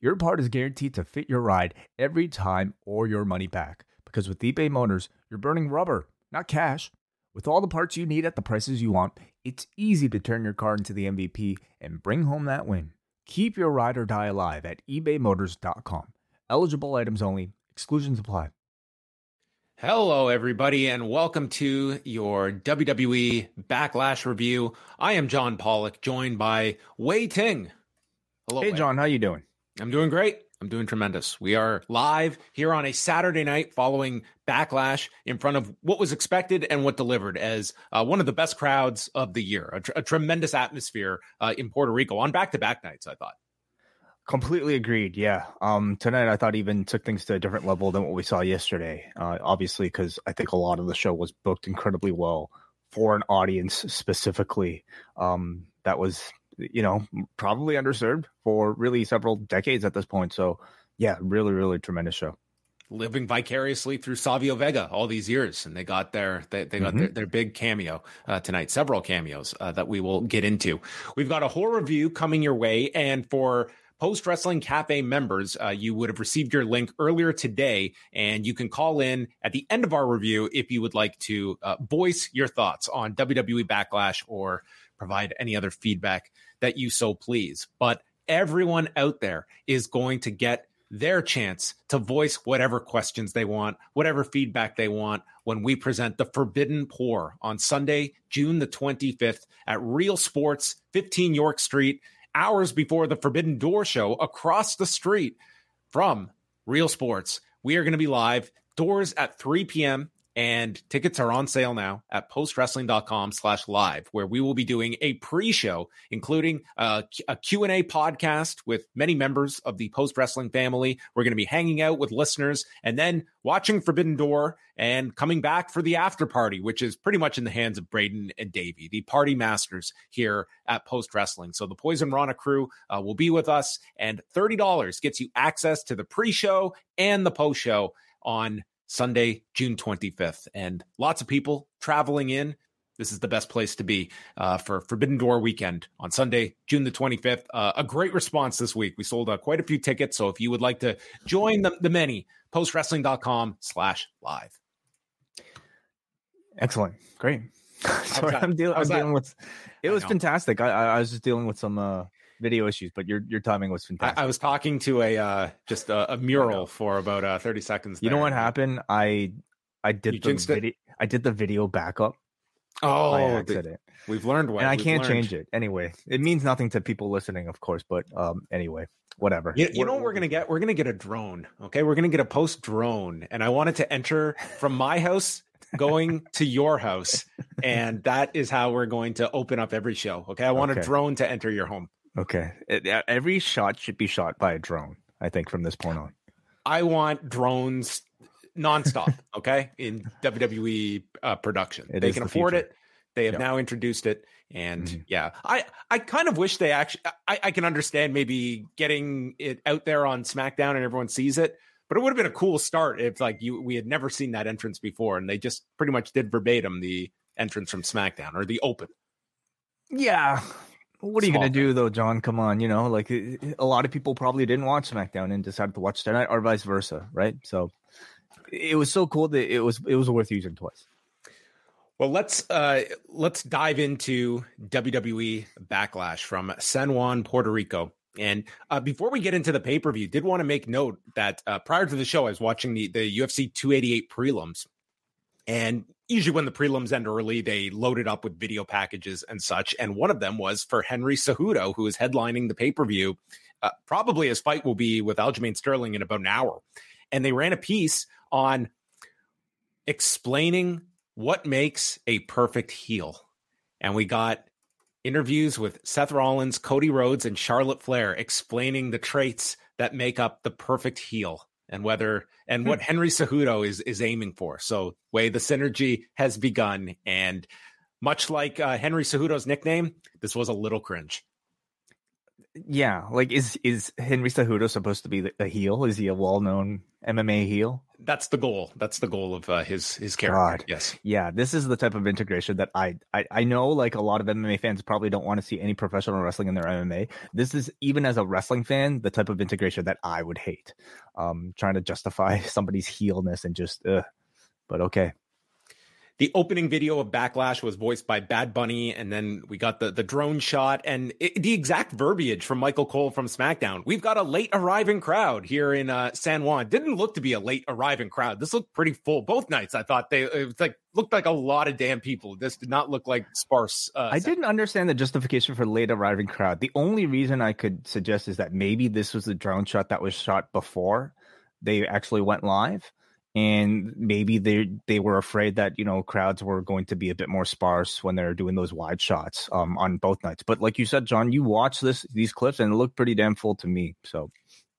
your part is guaranteed to fit your ride every time or your money back. Because with eBay Motors, you're burning rubber, not cash. With all the parts you need at the prices you want, it's easy to turn your car into the MVP and bring home that win. Keep your ride or die alive at ebaymotors.com. Eligible items only, exclusions apply. Hello, everybody, and welcome to your WWE Backlash review. I am John Pollock, joined by Wai Ting. Hello, hey, Wai. John. How you doing? I'm doing great. I'm doing tremendous. We are live here on a Saturday night following Backlash in front of what was expected and what delivered as uh, one of the best crowds of the year. A, tr- a tremendous atmosphere uh, in Puerto Rico on back to back nights, I thought. Completely agreed. Yeah. Um, tonight, I thought even took things to a different level than what we saw yesterday. Uh, obviously, because I think a lot of the show was booked incredibly well for an audience specifically. Um, that was you know, probably underserved for really several decades at this point. So, yeah, really, really tremendous show. Living vicariously through Savio Vega all these years, and they got their they, they got mm-hmm. their, their, big cameo uh, tonight. Several cameos uh, that we will get into. We've got a whole review coming your way, and for Post Wrestling Cafe members, uh, you would have received your link earlier today, and you can call in at the end of our review if you would like to uh, voice your thoughts on WWE Backlash or provide any other feedback that you so please. But everyone out there is going to get their chance to voice whatever questions they want, whatever feedback they want when we present the Forbidden Poor on Sunday, June the 25th at Real Sports, 15 York Street, hours before the Forbidden Door show across the street from Real Sports. We are going to be live, doors at 3 p.m and tickets are on sale now at postwrestling.com slash live where we will be doing a pre-show including a, a, q&a podcast with many members of the post wrestling family. We're going to be hanging out with listeners and then watching forbidden door and coming back for the after party which is pretty much in the hands of braden and davey the party masters here at post wrestling so the poison rana crew uh, will be with us and $30 gets you access to the pre-show and the post-show on Sunday, June 25th. And lots of people traveling in. This is the best place to be uh, for Forbidden Door weekend on Sunday, June the 25th. Uh, a great response this week. We sold uh, quite a few tickets. So if you would like to join the, the many, postwrestling.com slash live. Excellent. Great. Sorry, I'm, deal- I'm dealing with. It was fantastic. I, I was just dealing with some uh, video issues, but your your timing was fantastic. I, I was talking to a uh, just a, a mural for about uh, thirty seconds. There. You know what happened? I I did you the video. I did the video backup. Oh, accident. we've learned what, and I can't learned. change it anyway. It means nothing to people listening, of course, but um, anyway, whatever. You, you know what we're gonna get? We're gonna get a drone. Okay, we're gonna get a post drone, and I wanted to enter from my house going to your house, and that is how we're going to open up every show. Okay, I want okay. a drone to enter your home. Okay. Every shot should be shot by a drone, I think, from this point on. I want drones nonstop, okay, in WWE uh, production. It they can the afford future. it. They have yep. now introduced it. And mm-hmm. yeah, I, I kind of wish they actually, I, I can understand maybe getting it out there on SmackDown and everyone sees it, but it would have been a cool start if like you, we had never seen that entrance before and they just pretty much did verbatim the entrance from SmackDown or the open. Yeah, what are you going to do though, John? Come on, you know, like a lot of people probably didn't watch SmackDown and decided to watch tonight, or vice versa, right? So it was so cool that it was it was worth using twice. Well, let's uh, let's dive into WWE Backlash from San Juan, Puerto Rico. And uh, before we get into the pay per view, did want to make note that uh, prior to the show, I was watching the the UFC 288 prelims, and usually when the prelims end early, they load it up with video packages and such. And one of them was for Henry Cejudo, who is headlining the pay per view. Uh, probably his fight will be with Aljamain Sterling in about an hour. And they ran a piece on explaining what makes a perfect heel. And we got interviews with Seth Rollins, Cody Rhodes, and Charlotte Flair explaining the traits that make up the perfect heel. And whether and what hmm. Henry Cejudo is is aiming for. So Wai the synergy has begun, and much like uh, Henry Cejudo's nickname, this was a little cringe. Yeah, like is is Henry Cejudo supposed to be a heel? Is he a well known MMA heel? That's the goal. That's the goal of uh, his his character. God. Yes. Yeah, this is the type of integration that I, I I know. Like a lot of MMA fans probably don't want to see any professional wrestling in their MMA. This is even as a wrestling fan, the type of integration that I would hate. Um, trying to justify somebody's heelness and just, uh, but okay. The opening video of Backlash was voiced by Bad Bunny, and then we got the the drone shot and it, the exact verbiage from Michael Cole from SmackDown. We've got a late arriving crowd here in uh, San Juan. Didn't look to be a late arriving crowd. This looked pretty full both nights. I thought they it was like looked like a lot of damn people. This did not look like sparse. Uh, I didn't understand the justification for late arriving crowd. The only reason I could suggest is that maybe this was the drone shot that was shot before they actually went live and maybe they they were afraid that you know crowds were going to be a bit more sparse when they're doing those wide shots um, on both nights. But like you said, John, you watch this these clips and it looked pretty damn full to me. So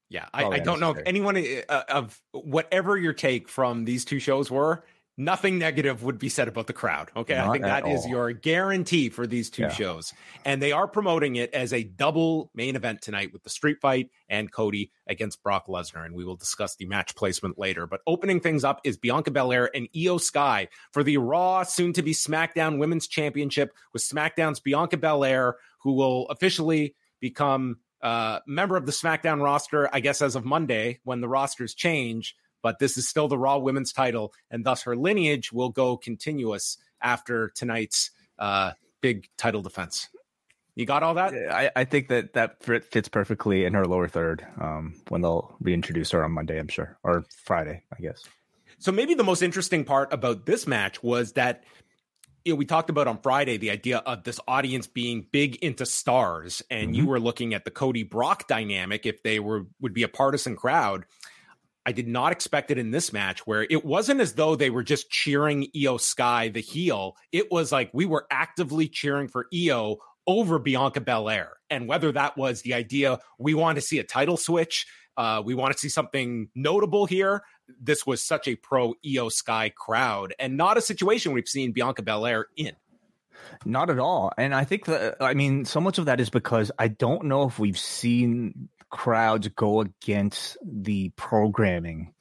yeah, I, I don't know if anyone uh, of whatever your take from these two shows were nothing negative would be said about the crowd. Okay. Not I think that is your guarantee for these two yeah. shows. And they are promoting it as a double main event tonight with the street fight and Cody against Brock Lesnar. And we will discuss the match placement later. But opening things up is Bianca Belair and Iyo Sky for the Raw, soon to be SmackDown Women's Championship with SmackDown's Bianca Belair, who will officially become a uh, member of the SmackDown roster, I guess, as of Monday when the rosters change but this is still the Raw Women's title, and thus her lineage will go continuous after tonight's uh, big title defense. You got all that? I, I think that that fits perfectly in her lower third um, when they'll reintroduce her on Monday, I'm sure, or Friday, I guess. So maybe the most interesting part about this match was that you know, we talked about on Friday the idea of this audience being big into stars, and mm-hmm. you were looking at the Cody Brock dynamic if they were would be a partisan crowd. I did not expect it in this match where it wasn't as though they were just cheering Iyo Sky, the heel. It was like we were actively cheering for Iyo over Bianca Belair. And whether that was the idea, we want to see a title switch, uh, we want to see something notable here. This was such a pro Iyo Sky crowd and not a situation we've seen Bianca Belair in. Not at all. And I think that, I mean, so much of that is because I don't know if we've seen crowds go against the programming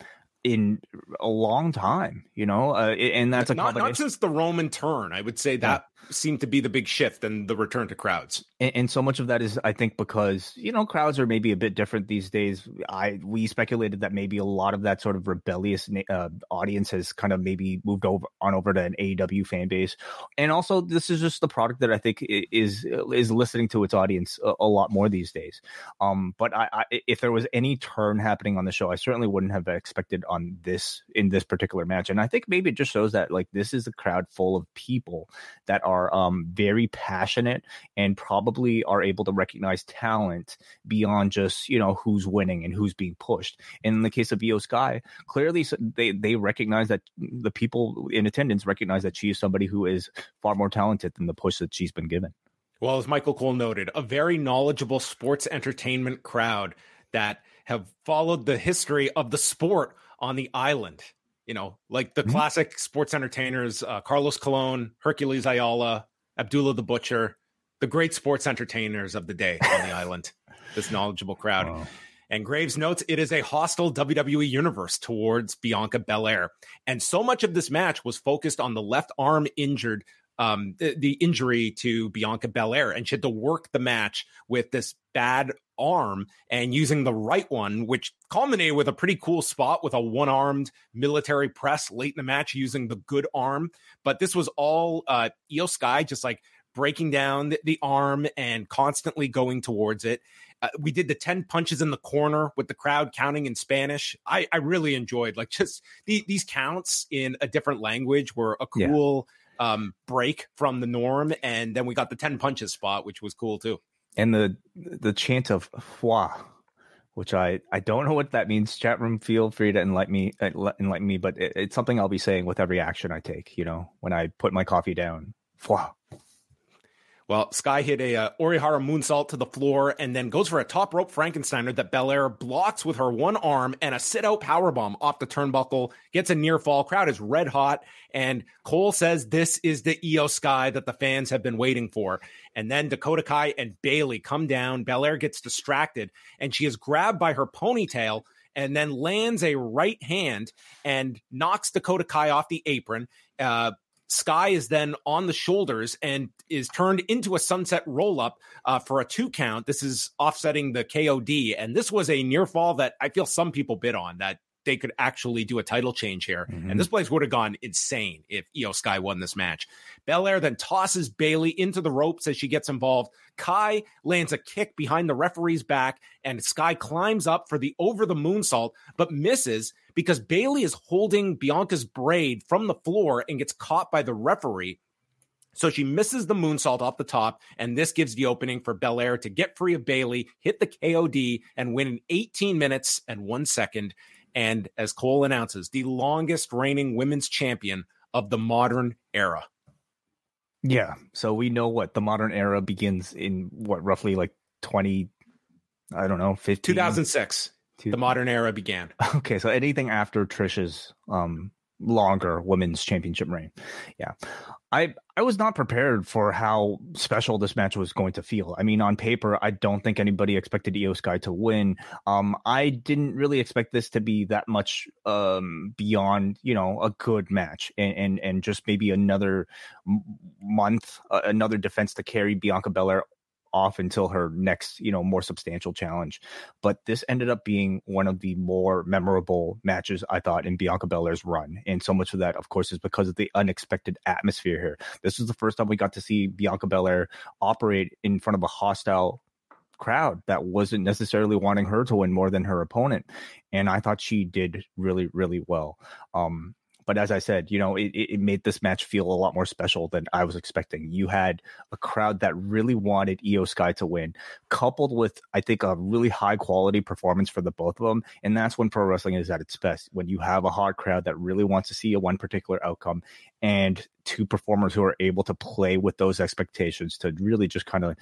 in a long time, you know, uh, and that's a not, not since the Roman turn. I would say that seemed to be the big shift and the return to crowds. And, and, so much of that is, I think, because you know crowds are maybe a bit different these days. I we speculated that maybe a lot of that sort of rebellious uh, audience has kind of maybe moved over on over to an AEW fan base, and also this is just the product that I think is is listening to its audience a, a lot more these days. Um, but I, I, if there was any turn happening on the show, I certainly wouldn't have expected on this in this particular match, and I think maybe it just shows that like this is a crowd full of people that are are um, very passionate and probably are able to recognize talent beyond just you know who's winning and who's being pushed. And in the case of Iyo Sky, clearly they they recognize that the people in attendance recognize that she is somebody who is far more talented than the push that she's been given. Well, as Michael Cole noted, a very knowledgeable sports entertainment crowd that have followed the history of the sport on the island you know, like the mm-hmm. classic sports entertainers, uh, Carlos Colon, Hercules Ayala, Abdullah the Butcher, the great sports entertainers of the day on the island, this knowledgeable crowd. Wow. And Graves notes it is a hostile WWE universe towards Bianca Belair. And so much of this match was focused on the left arm injured um, the, the, injury to Bianca Belair, and she had to work the match with this bad arm and using the right one, which culminated with a pretty cool spot with a one armed military press late in the match using the good arm. But this was all uh, Iyo Sky just like breaking down the, the arm and constantly going towards it. Uh, we did the 10 punches in the corner with the crowd counting in Spanish. I, I really enjoyed like just the, these counts in a different language were a cool. Yeah um, break from the norm. And then we got the 10 punches spot, which was cool too. And the the chant of foi, which I, I don't know what that means. Chat room, feel free to enlighten me, uh, enlighten me, but it, it's something I'll be saying with every action I take, you know, when I put my coffee down. Foi. Well, Sky hit a uh, Orihara moonsault to the floor and then goes for a top rope Frankensteiner that Belair blocks with her one arm and a sit out powerbomb off the turnbuckle. Gets a near fall. Crowd is red hot. And Cole says this is the Iyo Sky that the fans have been waiting for. And then Dakota Kai and Bayley come down. Belair gets distracted and she is grabbed by her ponytail and then lands a right hand and knocks Dakota Kai off the apron. Uh, Sky is then on the shoulders and is turned into a sunset roll up uh, for a two count. This is offsetting the KOD. And this was a near fall that I feel some people bid on that they could actually do a title change here. Mm-hmm. And this place would have gone insane if Iyo Sky won this match. Belair then tosses Bayley into the ropes as she gets involved. Kai lands a kick behind the referee's back, and Sky climbs up for the over the moonsault, but misses because Bayley is holding Bianca's braid from the floor and gets caught by the referee. So she misses the moonsault off the top, and this gives the opening for Belair to get free of Bayley, hit the KOD, and win in 18 minutes and one second. And as Cole announces, the longest reigning women's champion of the modern era. Yeah. So we know what the modern era begins in what roughly like 20, I don't know, 15. 2006. The modern era began. Okay. So anything after Trisha's um, longer women's championship reign. Yeah. I I was not prepared for how special this match was going to feel. I mean, on paper, I don't think anybody expected Iyo Sky to win. Um, I didn't really expect this to be that much um, beyond, you know, a good match and and, and just maybe another month, uh, another defense to carry Bianca Belair off until her next, you know, more substantial challenge. But this ended up being one of the more memorable matches I thought in Bianca Belair's run. And so much of that, of course, is because of the unexpected atmosphere here. This was the first time we got to see Bianca Belair operate in front of a hostile crowd that wasn't necessarily wanting her to win more than her opponent. And I thought she did really, really well. Um, but as I said, you know, it, it made this match feel a lot more special than I was expecting. You had a crowd that really wanted Iyo Sky to win, coupled with, I think, a really high quality performance for the both of them. And that's when pro wrestling is at its best. When you have a hard crowd that really wants to see a one particular outcome and two performers who are able to play with those expectations to really just kind of,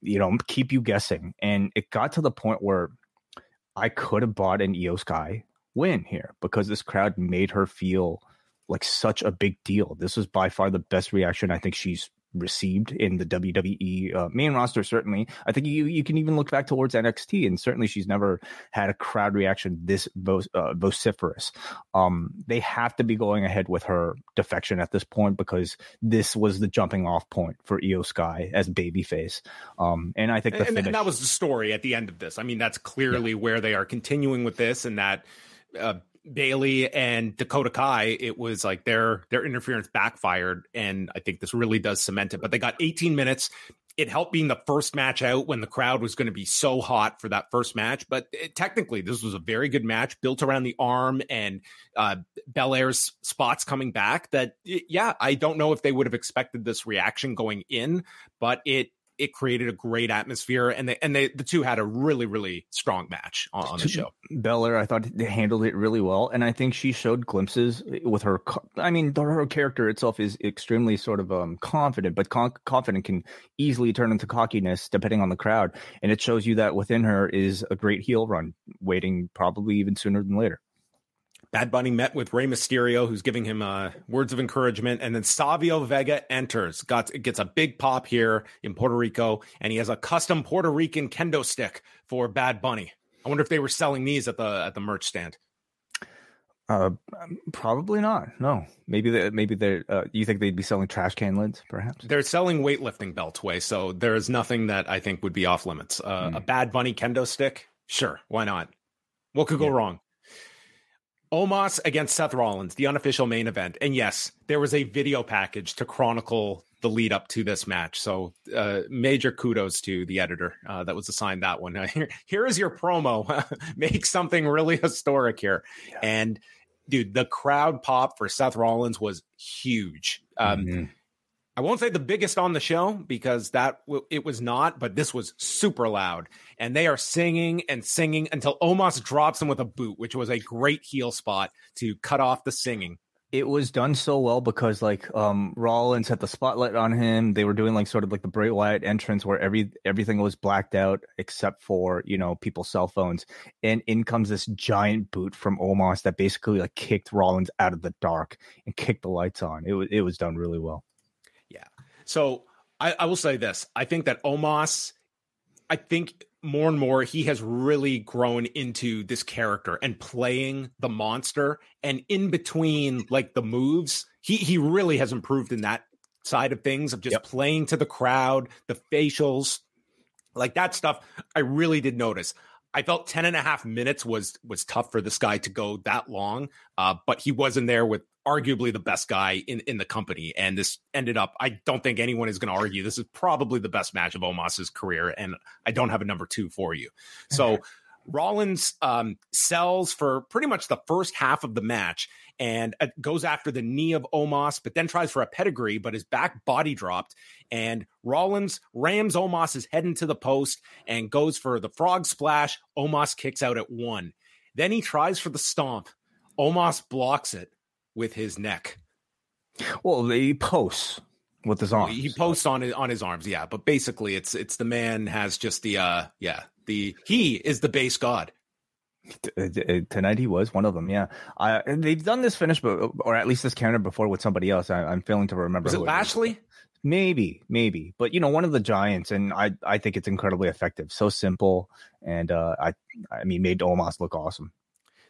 you know, keep you guessing. And it got to the point where I could have bought an Iyo Sky win here because this crowd made her feel like such a big deal. This was by far the best reaction I think she's received in the WWE uh, main roster. Certainly, I think you you can even look back towards NXT, and certainly she's never had a crowd reaction this uh, vociferous. Um, they have to be going ahead with her defection at this point because this was the jumping off point for Iyo Sky as babyface. Um, and I think and, finish- and, that was the story at the end of this. I mean, that's clearly yeah. where they are continuing with this, and that uh, Bayley and Dakota Kai, it was like their their interference backfired, and I think this really does cement it. But they got 18 minutes. It helped being the first match out when the crowd was going to be so hot for that first match. But it, technically, this was a very good match built around the arm and uh, Belair's spots coming back. That yeah, I don't know if they would have expected this reaction going in, but it it created a great atmosphere, and they and they the two had a really really strong match on, on the show. Belair, I thought they handled it really well, and I think she showed glimpses with her. I mean, her character itself is extremely sort of um, confident, but con- confident can easily turn into cockiness depending on the crowd, and it shows you that within her is a great heel run waiting, probably even sooner than later. Bad Bunny met with Rey Mysterio, who's giving him uh, words of encouragement, and then Savio Vega enters. Got gets a big pop here in Puerto Rico, and he has a custom Puerto Rican kendo stick for Bad Bunny. I wonder if they were selling these at the at the merch stand. Uh, probably not. No, maybe they maybe they uh, you think they'd be selling trash can lids, perhaps? They're selling weightlifting belts Wai, so there is nothing that I think would be off limits. Uh, mm. A Bad Bunny kendo stick, sure, why not? What could go yeah. wrong? Omos against Seth Rollins, the unofficial main event. And yes, there was a video package to chronicle the lead up to this match. So uh, major kudos to the editor uh, that was assigned that one. here, here is your promo. Make something really historic here. Yeah. And dude, the crowd pop for Seth Rollins was huge. Um, mm-hmm. I won't say the biggest on the show because that it was not, but this was super loud. And they are singing and singing until Omos drops him with a boot, which was a great heel spot to cut off the singing. it was done so well because like um Rollins had the spotlight on him. They were doing like sort of like the Bray Wyatt entrance where every everything was blacked out except for, you know, people's cell phones. And in comes this giant boot from Omos that basically like kicked Rollins out of the dark and kicked the lights on. It was it was done really well. So I, I will say this. I think that Omos I think more and more he has really grown into this character and playing the monster and in between like the moves he he really has improved in that side of things of just yep. playing to the crowd the facials like that stuff i really did notice I felt 10 and a half minutes was was tough for this guy to go that long. Uh, but he wasn't there with arguably the best guy in, in the company. And this ended up, I don't think anyone is going to argue. This is probably the best match of Omos's career. And I don't have a number two for you. So Rollins um, sells for pretty much the first half of the match and uh, goes after the knee of Omos, but then tries for a pedigree, but his back body dropped. And Rollins rams Omos's head into the post and goes for the frog splash. Omos kicks out at one. Then he tries for the stomp. Omos blocks it with his neck. Well, he posts with his arms. He posts on his, on his arms, yeah. But basically, it's it's the man has just the uh yeah the he is the base god. Uh, tonight he was one of them. Yeah, I, they've done this finish, but or at least this counter before with somebody else. I, am failing to remember. Was it Lashley? It maybe, maybe, but you know, one of the giants, and I I think it's incredibly effective. So simple, and uh, I I mean, made Omos look awesome.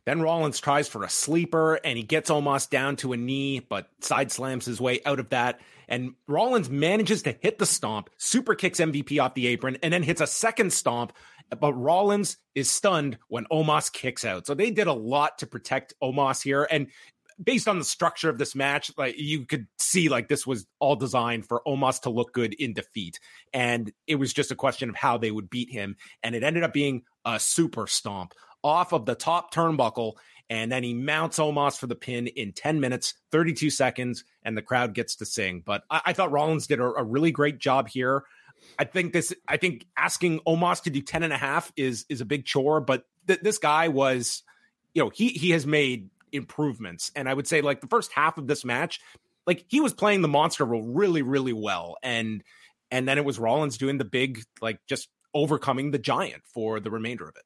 Then Rollins tries for a sleeper and he gets Omos down to a knee, but side slams his way out of that. And Rollins manages to hit the stomp, super kicks MVP off the apron, and then hits a second stomp. But Rollins is stunned when Omos kicks out. So they did a lot to protect Omos here. And based on the structure of this match, like you could see like this was all designed for Omos to look good in defeat. And it was just a question of how they would beat him. And it ended up being a super stomp off of the top turnbuckle. And then he mounts Omos for the pin in 10 minutes, 32 seconds, and the crowd gets to sing. But I, I thought Rollins did a, a, really great job here. I think this, I think asking Omos to do 10 and a half is, is a big chore, but th- this guy was, you know, he, he has made improvements. And I would say like the first half of this match, like he was playing the monster role really, really well. And, and then it was Rollins doing the big, like just overcoming the giant for the remainder of it.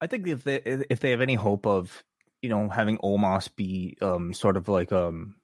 I think if they if they have any hope of you know having Omos be um sort of like um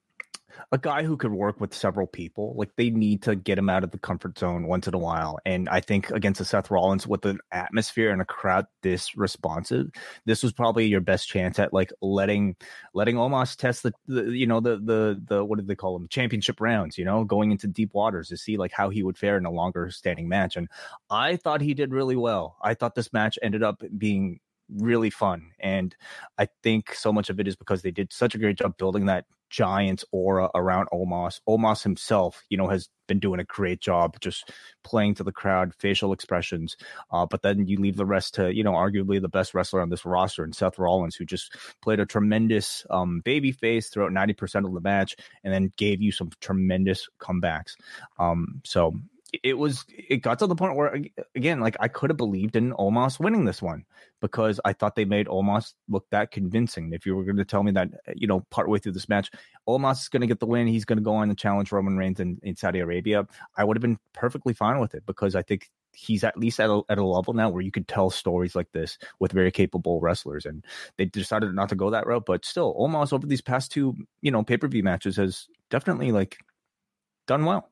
a guy who could work with several people. Like they need to get him out of the comfort zone once in a while. And I think against a Seth Rollins with an atmosphere and a crowd this responsive, this was probably your best chance at like letting letting Omos test the, the you know the the the what did they call them championship rounds. You know, going into deep waters to see like how he would fare in a longer standing match. And I thought he did really well. I thought this match ended up being really fun. And I think so much of it is because they did such a great job building that giant aura around Omos. Omos himself, you know, has been doing a great job just playing to the crowd, facial expressions. Uh, but then you leave the rest to, you know, arguably the best wrestler on this roster and Seth Rollins, who just played a tremendous um, baby face throughout 90% of the match and then gave you some tremendous comebacks. Um, so it was it got to the point where again like i could have believed in omos winning this one because i thought they made omos look that convincing. If you were going to tell me that uh, you know partway through this match omos is going to get the win he's going to go on and challenge roman reigns in, in saudi arabia i would have been perfectly fine with it because i think he's at least at a, at a level now where you could tell stories like this with very capable wrestlers and they decided not to go that route but still omos over these past two you know pay-per-view matches has definitely like done well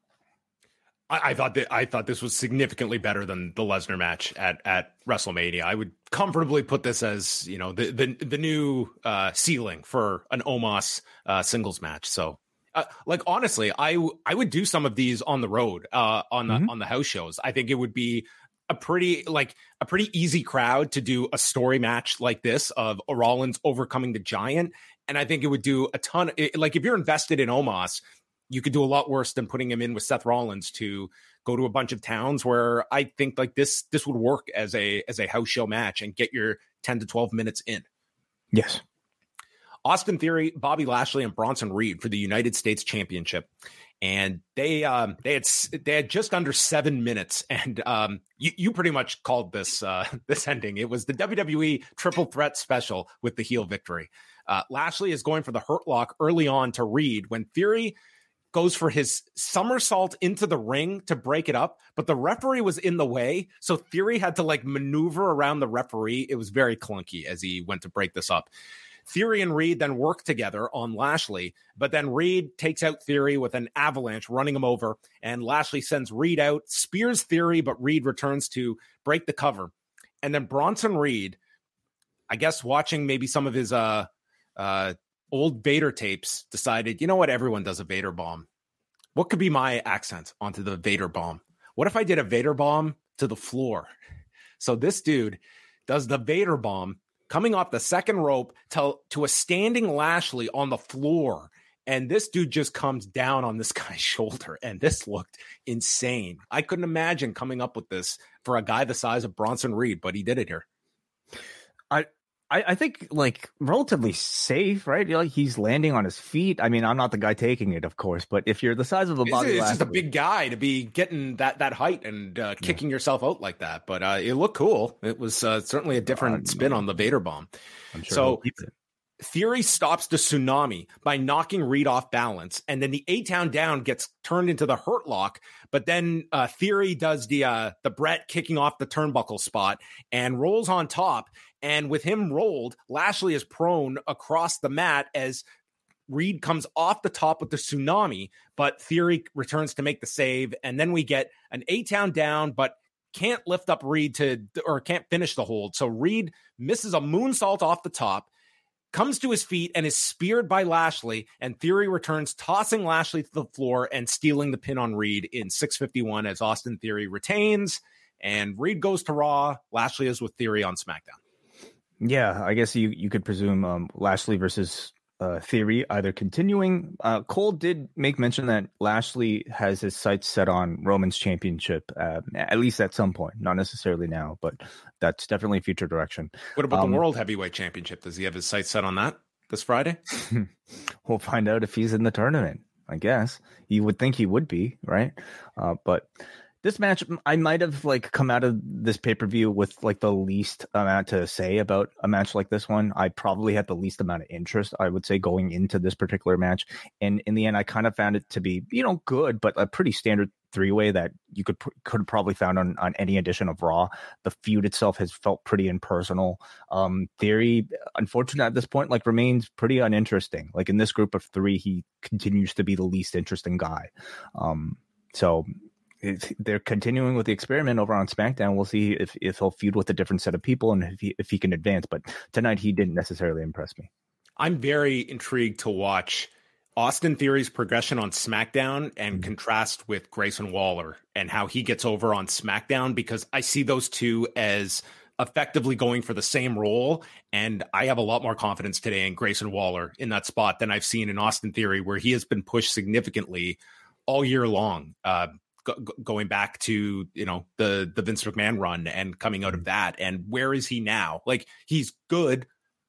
I, I, thought that I thought this was significantly better than the Lesnar match at at WrestleMania. I would comfortably put this as you know the the, the new uh, ceiling for an Omos uh, singles match. So, uh, like honestly, I I would do some of these on the road uh, on the mm-hmm. on the house shows. I think it would be a pretty like a pretty easy crowd to do a story match like this of Rollins overcoming the giant. And I think it would do a ton. Of, like if you're invested in Omos, you could do a lot worse than putting him in with Seth Rollins to go to a bunch of towns where I think like this this would work as a as a house show match and get your 10 to 12 minutes in. Yes. Austin Theory, Bobby Lashley, and Bronson Reed for the United States Championship. And they um they had they had just under seven minutes, and um you, you pretty much called this uh this ending. It was the WWE Triple Threat Special with the heel victory. Uh, Lashley is going for the hurt lock early on to Reed when Theory goes for his somersault into the ring to break it up, but the referee was in the way. So Theory had to like maneuver around the referee. It was very clunky as he went to break this up. Theory and Reed then work together on Lashley, but then Reed takes out Theory with an avalanche, running him over, and Lashley sends Reed out, spears Theory, but Reed returns to break the cover. And then Bronson Reed, I guess watching maybe some of his uh uh old Vader tapes, decided, you know what, everyone does a Vader bomb. What could be my accent onto the Vader bomb? What if I did a Vader bomb to the floor? So this dude does the Vader bomb coming off the second rope to, to a standing Lashley on the floor. And this dude just comes down on this guy's shoulder. And this looked insane. I couldn't imagine coming up with this for a guy the size of Bronson Reed, but he did it here. I, I, I think like relatively safe, right? You're like he's landing on his feet. I mean, I'm not the guy taking it, of course, but if you're the size of the body, it's, it's just a big guy to be getting that that height and uh, kicking yeah. yourself out like that. But uh, it looked cool. It was uh, certainly a different spin on the Vader bomb. I'm sure so Theory stops the tsunami by knocking Reed off balance, and then the A Town down gets turned into the Hurt Lock. But then uh, Theory does the uh, the Brett kicking off the turnbuckle spot and rolls on top. And with him rolled, Lashley is prone across the mat as Reed comes off the top with the tsunami, but Theory returns to make the save. And then we get an A Town down, but can't lift up Reed to, or can't finish the hold. So Reed misses a moonsault off the top, comes to his feet, and is speared by Lashley. And Theory returns, tossing Lashley to the floor and stealing the pin on Reed in 651 as Austin Theory retains. And Reed goes to Raw. Lashley is with Theory on SmackDown. Yeah, I guess you you could presume um, Lashley versus uh, Theory either continuing. Uh, Cole did make mention that Lashley has his sights set on Roman's championship, uh, at least at some point. Not necessarily now, but that's definitely future direction. What about um, the World Heavyweight Championship? Does he have his sights set on that this Friday? we'll find out if he's in the tournament. I guess you would think he would be, right? Uh, but this match i might have like come out of this pay-per-view with like the least amount to say about a match like this one. I probably had the least amount of interest i would say going into this particular match. And in the end i kind of found it to be you know good but a pretty standard three way that you could could have probably found on on any edition of raw. The feud itself has felt pretty impersonal. Um theory unfortunately at this point like remains pretty uninteresting. Like in this group of three he continues to be the least interesting guy. Um so they're continuing with the experiment over on SmackDown. We'll see if, if he'll feud with a different set of people and if he, if he can advance. But tonight he didn't necessarily impress me. I'm very intrigued to watch Austin Theory's progression on SmackDown and mm-hmm. contrast with Grayson Waller and how he gets over on SmackDown because I see those two as effectively going for the same role. And I have a lot more confidence today in Grayson Waller in that spot than I've seen in Austin Theory, where he has been pushed significantly all year long. Uh, going back to you know the the Vince McMahon run and coming out of mm-hmm. that and where is he now? Like he's good.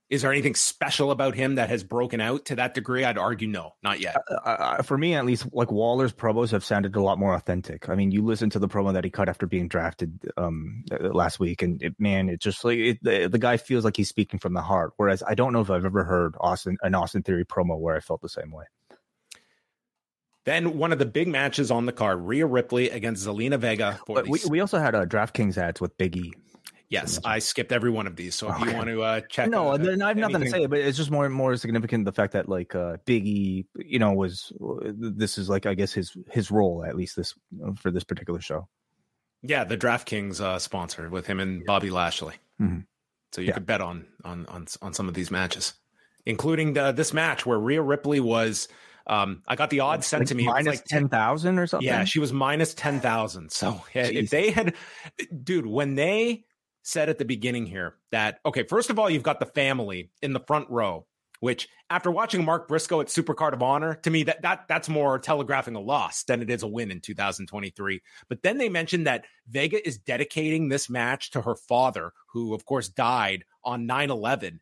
Is there anything special about him that has broken out to that degree? I'd argue no not yet. Uh, uh, uh, for me at least like Waller's promos have sounded a lot more authentic. I mean you listen to the promo that he cut after being drafted um uh, last week and it, man it just like it, the, the guy feels like he's speaking from the heart whereas I don't know if I've ever heard Austin an Austin Theory promo where I felt the same way then one of the big matches on the card, Rhea Ripley against Zelina Vega. But we, we also had a uh, DraftKings ads with Biggie. Yes, I skipped every one of these. So if you want to uh, check, no, uh, I have nothing to say, but it's just more more significant the fact that like uh, Biggie, you know, was this is like I guess his his role at least this for this particular show. Yeah, the DraftKings uh, sponsor with him and Bobby Lashley. Mm-hmm. So you yeah. could bet on on on on some of these matches, including the, this match where Rhea Ripley was um, I got the odds sent like to me. Minus like ten thousand or something. Yeah, she was minus ten thousand. So if they had, dude, when they said at the beginning here that okay, first of all, you've got the family in the front row. Which, after watching Mark Briscoe at Supercard of Honor, to me that that that's more telegraphing a loss than it is a win in 2023. But then they mentioned that Vega is dedicating this match to her father, who of course died on 9/11.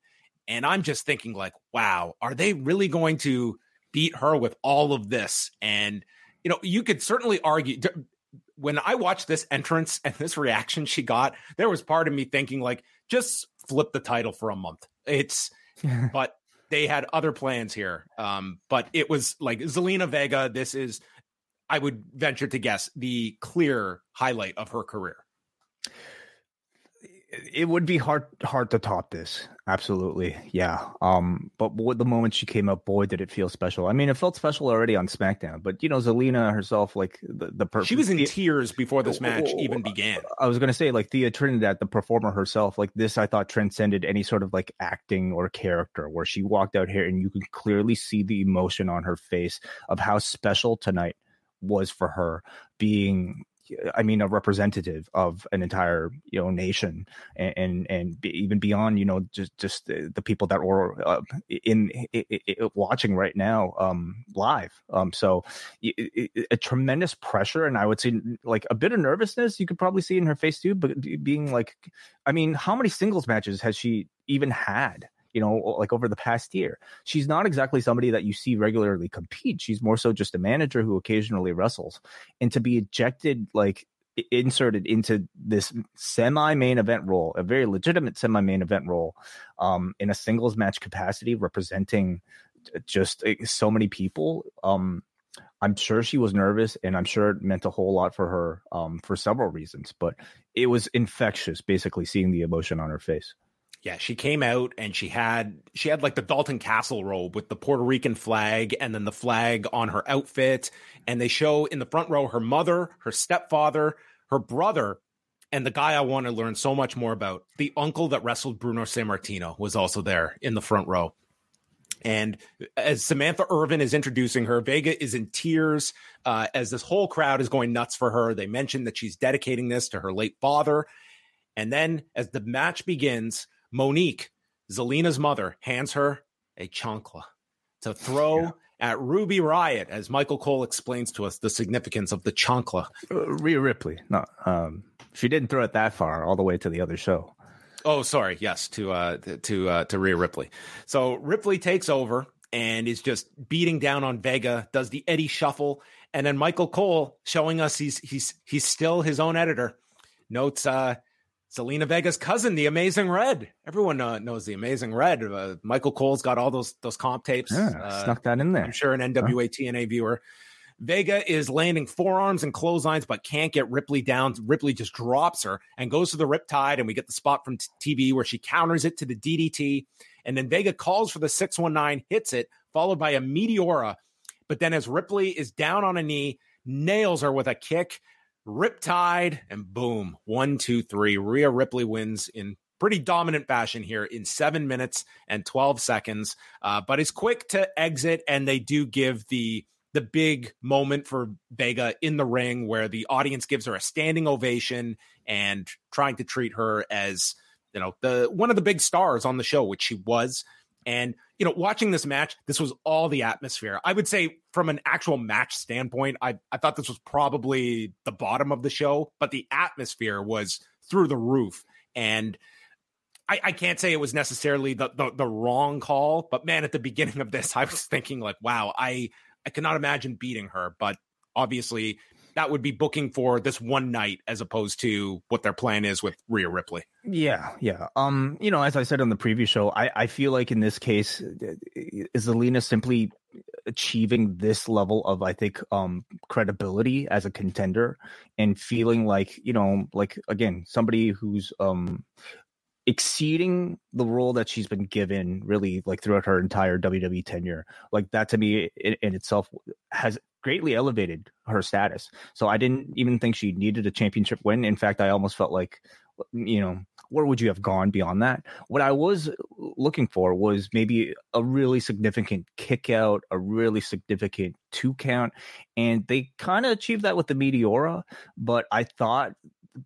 And I'm just thinking, like, wow, are they really going to beat her with all of this. And, you know, you could certainly argue when I watched this entrance and this reaction she got, there was part of me thinking, like, just flip the title for a month. It's, but they had other plans here. Um, but it was like Zelina Vega. This is, I would venture to guess, the clear highlight of her career it would be hard hard to top this. Absolutely. Yeah. Um but the moment she came up boy did it feel special. I mean it felt special already on smackdown but you know zelina herself like the, the per- she was in the, tears before this match even began. I was gonna say like thea trinidad the performer herself like this i thought transcended any sort of like acting or character where she walked out here and you could clearly see the emotion on her face of how special tonight was for her being I mean, a representative of an entire you know nation, and and, and be, even beyond you know just just the, the people that were uh, in, in, in, watching right now um, live. Um, so it, it, a tremendous pressure, and I would say like a bit of nervousness you could probably see in her face too. But being like, I mean, how many singles matches has she even had? You know, like over the past year. She's not exactly somebody that you see regularly compete. She's more so just a manager who occasionally wrestles. And to be ejected, like inserted into this semi main event role, a very legitimate semi main event role, um, in a singles match capacity, representing just eh, so many people. Um, I'm sure she was nervous, and I'm sure it meant a whole lot for her um, for several reasons. But it was infectious, basically seeing the emotion on her face. Yeah, she came out and she had she had like the Dalton Castle robe with the Puerto Rican flag and then the flag on her outfit. And they show in the front row her mother, her stepfather, her brother, and the guy I want to learn so much more about, the uncle that wrestled Bruno Sammartino, was also there in the front row. And as Samantha Irvin is introducing her, Vega is in tears uh, as this whole crowd is going nuts for her. They mention that she's dedicating this to her late father. And then as the match begins, Monique, Zelina's mother, hands her a chancla to throw yeah. at Ruby Riott, as Michael Cole explains to us the significance of the chancla. Uh, Rhea Ripley, no, um, she didn't throw it that far, all the way to the other show. Oh, sorry, yes, to uh, to uh, to Rhea Ripley. So Ripley takes over and is just beating down on Vega, does the Eddie shuffle, and then Michael Cole showing us he's he's he's still his own editor. Notes uh, Zelina Vega's cousin, the Amazing Red. Everyone uh, knows the Amazing Red. Uh, Michael Cole's got all those those comp tapes. Yeah, uh, snuck that in there. I'm sure an NWA? TNA viewer. Vega is landing forearms and clotheslines, but can't get Ripley down. Ripley just drops her and goes to the Riptide, and we get the spot from TV where she counters it to the DDT, and then Vega calls for the 619, hits it, followed by a Meteora. But then as Ripley is down on a knee, nails her with a kick Riptide, and boom, one, two, three. Rhea Ripley wins in pretty dominant fashion here in seven minutes and 12 seconds, uh, but is quick to exit. And they do give the the big moment for Vega in the ring where the audience gives her a standing ovation and trying to treat her as you know the one of the big stars on the show, which she was. And, you know, watching this match, this was all the atmosphere. I would say from an actual match standpoint, I, I thought this was probably the bottom of the show, but the atmosphere was through the roof. And I, I can't say it was necessarily the, the, the wrong call, but man, at the beginning of this, I was thinking like, wow, I I cannot imagine beating her. But obviously that would be booking for this one night as opposed to what their plan is with Rhea Ripley. Yeah, yeah. Um, you know, as I said on the previous show, I, I feel like in this case, is Zelina simply achieving this level of I think um credibility as a contender and feeling like, you know, like again, somebody who's um exceeding the role that she's been given really like throughout her entire WWE tenure. Like that to me in, in itself has greatly elevated her status. So I didn't even think she needed a championship win. In fact, I almost felt like, mm, you know, where would you have gone beyond that? What I was looking for was maybe a really significant kick out, a really significant two count. And they kind of achieved that with the Meteora. But I thought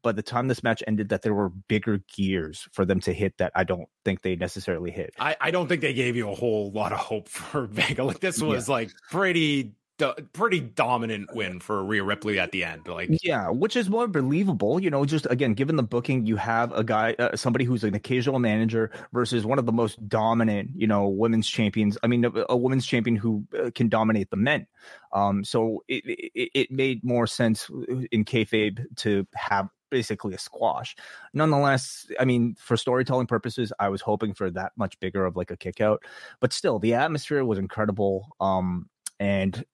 by the time this match ended that there were bigger gears for them to hit that I don't think they necessarily hit. I, I don't think they gave you a whole lot of hope for Vega. Like this was yeah. like pretty do- pretty dominant win for Rhea Ripley at the end. Like, yeah, which is more believable. You know, just again, given the booking, you have a guy, uh, somebody who's an occasional manager versus one of the most dominant, you know, women's champions. I mean, a, a women's champion who uh, can dominate the men. Um, so it, it, it made more sense in kayfabe to have basically a squash. Nonetheless, I mean, for storytelling purposes, I was hoping for that much bigger of like a kick out, but still, the atmosphere was incredible. Um, and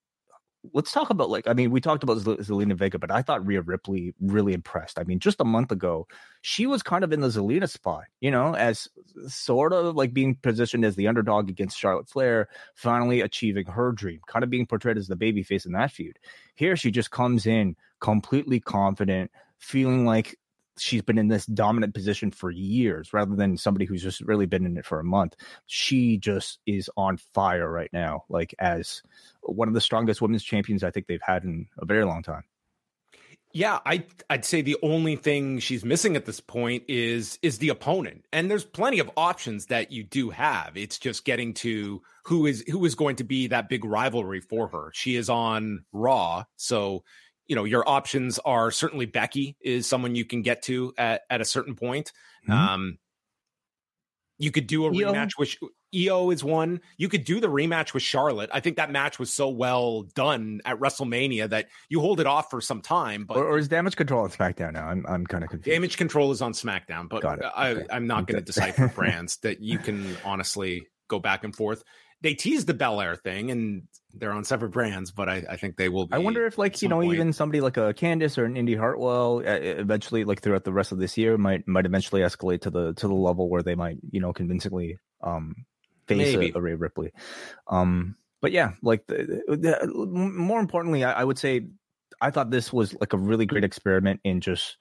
let's talk about like I mean we talked about Zelina Vega, but I thought Rhea Ripley really impressed. I mean, just a month ago, she was kind of in the Zelina spot, you know, as sort of like being positioned as the underdog against Charlotte Flair, finally achieving her dream, kind of being portrayed as the babyface in that feud. Here, she just comes in completely confident, feeling like she's been in this dominant position for years rather than somebody who's just really been in it for a month. She just is on fire right now, like as one of the strongest women's champions I think they've had in a very long time. Yeah, I I'd say the only thing she's missing at this point is is the opponent. And there's plenty of options that you do have. It's just getting to who is who is going to be that big rivalry for her. She is on Raw, so you know your options are certainly Becky is someone you can get to at, at a certain point. Mm-hmm. Um, you could do a Iyo. rematch with Iyo is one. You could do the rematch with Charlotte. I think that match was so well done at WrestleMania that you hold it off for some time. But or, or is Damage Control on SmackDown now? I'm I'm kind of confused. Damage Control is on SmackDown, but I, okay. I'm not going to decipher brands that you can honestly go back and forth they teased the Belair thing and they're on separate brands, but I, I think they will. I wonder if, like you know, point. even somebody like a Candice or an Indi Hartwell, eventually, like throughout the rest of this year, might might eventually escalate to the to the level where they might, you know, convincingly um face a, a Rhea Ripley. Um, but yeah, like the, the, more importantly, I, I would say I thought this was like a really great experiment in just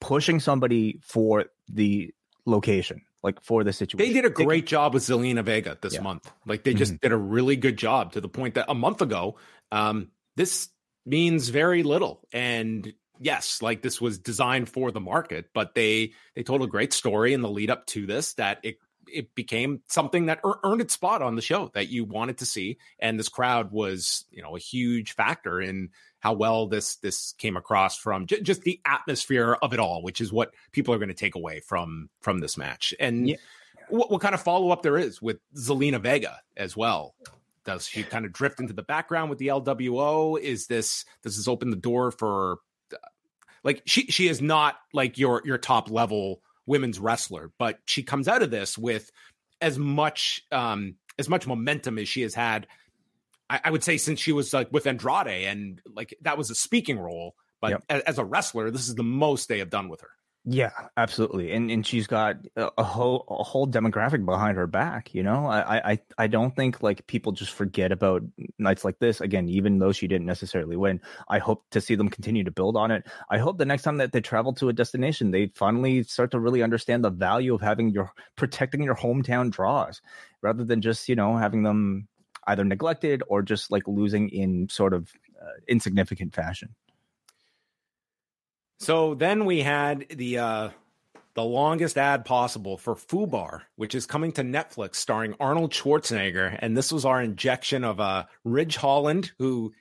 pushing somebody for the location like for the situation. They did a great job with Zelina Vega this yeah. month. Like they just mm-hmm. did a really good job to the point that a month ago, um, this means very little. And yes, like this was designed for the market, but they they told a great story in the lead up to this that it it became something that earned its spot on the show that you wanted to see, and this crowd was you know a huge factor in how well this this came across from j- just the atmosphere of it all, which is what people are going to take away from from this match. And yeah. what, what kind of follow up there is with Zelina Vega as well. Does she kind of drift into the background with the LWO? Is this does this open the door for uh, like she she is not like your your top level women's wrestler, but she comes out of this with as much um as much momentum as she has had I, I, would say since she was like with Andrade and like that was a speaking role, but yep. as, as, a wrestler, this is the most they have done with her. Yeah, absolutely, and and she's got a, whole a whole demographic behind her back. You know, I I I don't think like people just forget about nights like this. Again, even though she didn't necessarily win, I hope to see them continue to build on it. I hope the next time that they travel to a destination, they finally start to really understand the value of having your protecting your hometown draws rather than just you know having them either neglected or just like losing in sort of uh, insignificant fashion. So then we had the uh, the longest ad possible for Fubar, which is coming to Netflix, starring Arnold Schwarzenegger, and this was our injection of uh, Ridge Holland, who,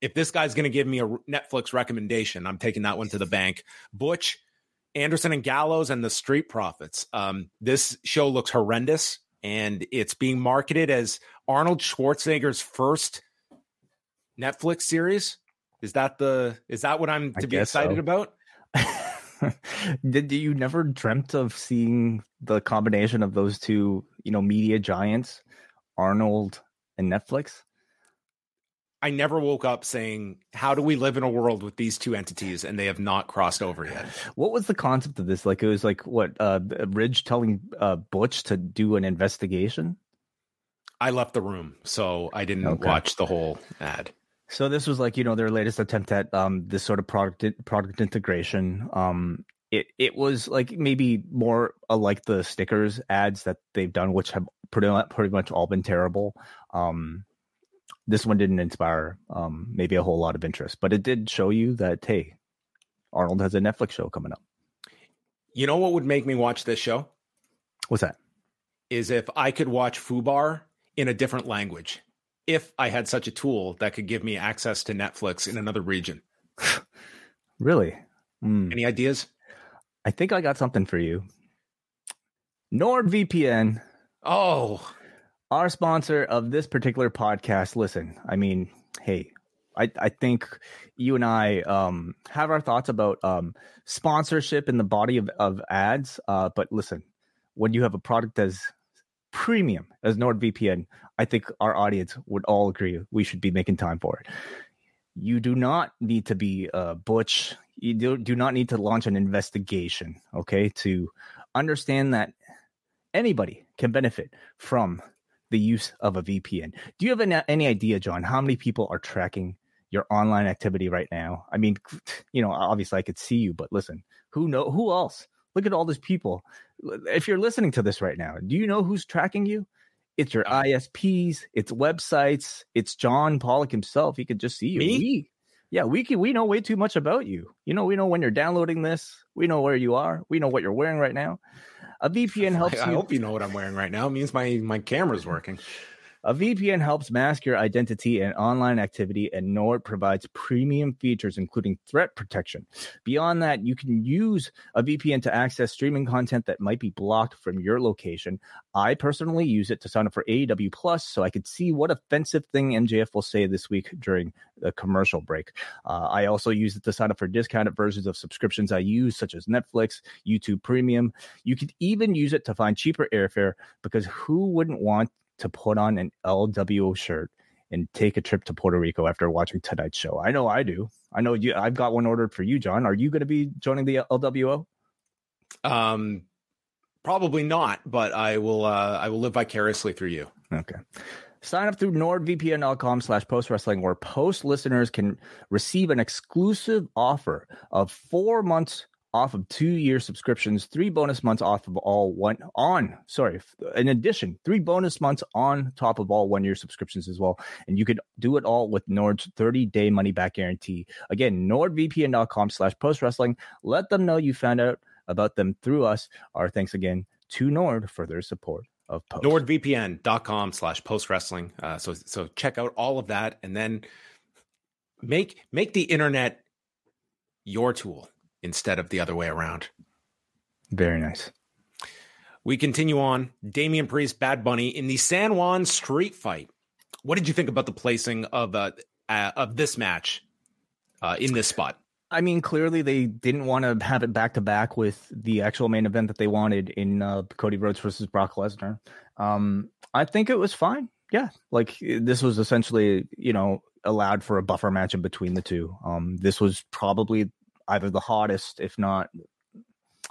if this guy's going to give me a Netflix recommendation, I'm taking that one to the bank. Butch, Anderson and Gallows, and the Street Profits. Um, this show looks horrendous and it's being marketed as Arnold Schwarzenegger's first Netflix series. Is that the is that what I'm to I be excited so. about? Did you never dreamt of seeing the combination of those two, you know, media giants, Arnold and Netflix? I never woke up saying, "How do we live in a world with these two entities?" and they have not crossed over yet. What was the concept of this? Like it was like what uh, Ridge telling uh, Butch to do an investigation. I left the room, so I didn't okay. watch the whole ad. So this was like you know their latest attempt at um, this sort of product product integration. Um, it it was like maybe more like the stickers ads that they've done, which have pretty pretty much all been terrible. Um, this one didn't inspire um, maybe a whole lot of interest, but it did show you that hey, Arnold has a Netflix show coming up. You know what would make me watch this show? What's that? Is if I could watch Fubar in a different language. If I had such a tool that could give me access to Netflix in another region. really? Mm. Any ideas? I think I got something for you. NordVPN. Oh, our sponsor of this particular podcast. Listen, I mean, hey, I, I think you and I um, have our thoughts about um, sponsorship in the body of, of ads. Uh, but listen, when you have a product as premium as NordVPN, I think our audience would all agree we should be making time for it. You do not need to be uh, butch. You do, do not need to launch an investigation, okay, to understand that anybody can benefit from the use of a VPN. Do you have any, any idea, John, how many people are tracking your online activity right now? I mean, you know, obviously I could see you, but listen, who know who else? Look at all these people. If you're listening to this right now, do you know who's tracking you? It's your ISPs, it's websites, it's John Pollock himself. He could just see you. Me? We, yeah, we can, we know way too much about you. You know, we know when you're downloading this. We know where you are. We know what you're wearing right now. A VPN helps. I, I you... hope you know what I'm wearing right now. It means my my camera's working. A VPN helps mask your identity and online activity, and Nord provides premium features, including threat protection. Beyond that, you can use a VPN to access streaming content that might be blocked from your location. I personally use it to sign up for AEW Plus so I could see what offensive thing MJF will say this week during the commercial break. Uh, I also use it to sign up for discounted versions of subscriptions I use, such as Netflix, YouTube Premium. You could even use it to find cheaper airfare because who wouldn't want to put on an LWO shirt and take a trip to Puerto Rico after watching tonight's show. I know I do. I know you. I've got one ordered for you, John. Are you going to be joining the LWO? Um, probably not, but I will. Uh, I will live vicariously through you. Okay. Sign up through nordvpn.com slash post wrestling, where post listeners can receive an exclusive offer of four months off of two year subscriptions, three bonus months off of all one on, sorry, in addition, three bonus months on top of all one year subscriptions as well. And you could do it all with Nord's 30 day money back guarantee. Again, nordvpn.com slash post wrestling. Let them know you found out about them through us. Our thanks again to Nord for their support of post. nordvpn.com slash post wrestling. Uh, so, so check out all of that and then make, make the internet your tool instead of the other way around. Very nice. We continue on. Damian Priest, Bad Bunny in the San Juan Street Fight. What did you think about the placing of uh, uh of this match uh, in this spot? I mean, clearly they didn't want to have it back to back with the actual main event that they wanted in uh, Cody Rhodes versus Brock Lesnar. Um, I think it was fine. Yeah, like this was essentially, you know, allowed for a buffer match in between the two. Um, this was probably either the hottest, if not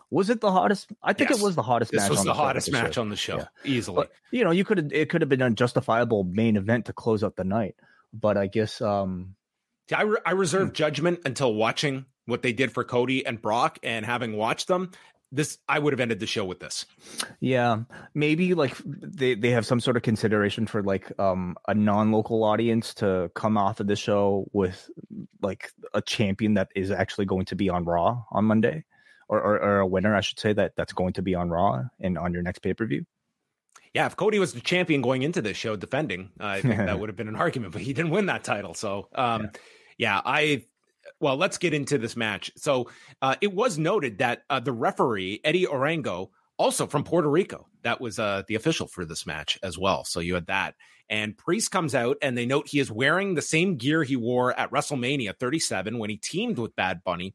was it the hottest? I think yes. it was the hottest this match. was the, the hottest match show. on the show, yeah. easily. But, you know, you could have it could have been a justifiable main event to close out the night, but I guess um I re- I reserve hmm. judgment until watching what they did for Cody and Brock, and having watched them, this I would have ended the show with this. Yeah, maybe like they they have some sort of consideration for like um a non-local audience to come off of the show with like a champion that is actually going to be on Raw on Monday, or or, or a winner, I should say that that's going to be on Raw and on your next pay per view. Yeah, if Cody was the champion going into this show defending, I think that would have been an argument, but he didn't win that title. So, um, yeah. yeah, I well, let's get into this match. So uh, it was noted that uh, the referee Eddie Orengo, also from Puerto Rico, that was uh, the official for this match as well. So you had that. And Priest comes out and they note he is wearing the same gear he wore at WrestleMania 37 when he teamed with Bad Bunny.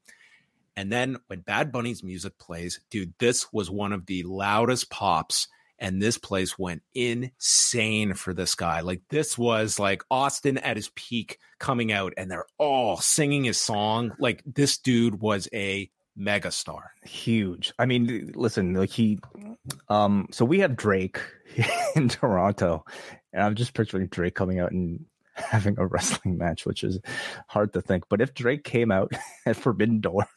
And then when Bad Bunny's music plays, dude, this was one of the loudest pops and this place went insane for this guy. Like this was like Austin at his peak coming out, and they're all singing his song. Like this dude was a megastar. Huge. I mean, listen, like he um so we have Drake in Toronto, and I'm just picturing Drake coming out and having a wrestling match, which is hard to think. But if Drake came out at Forbidden Door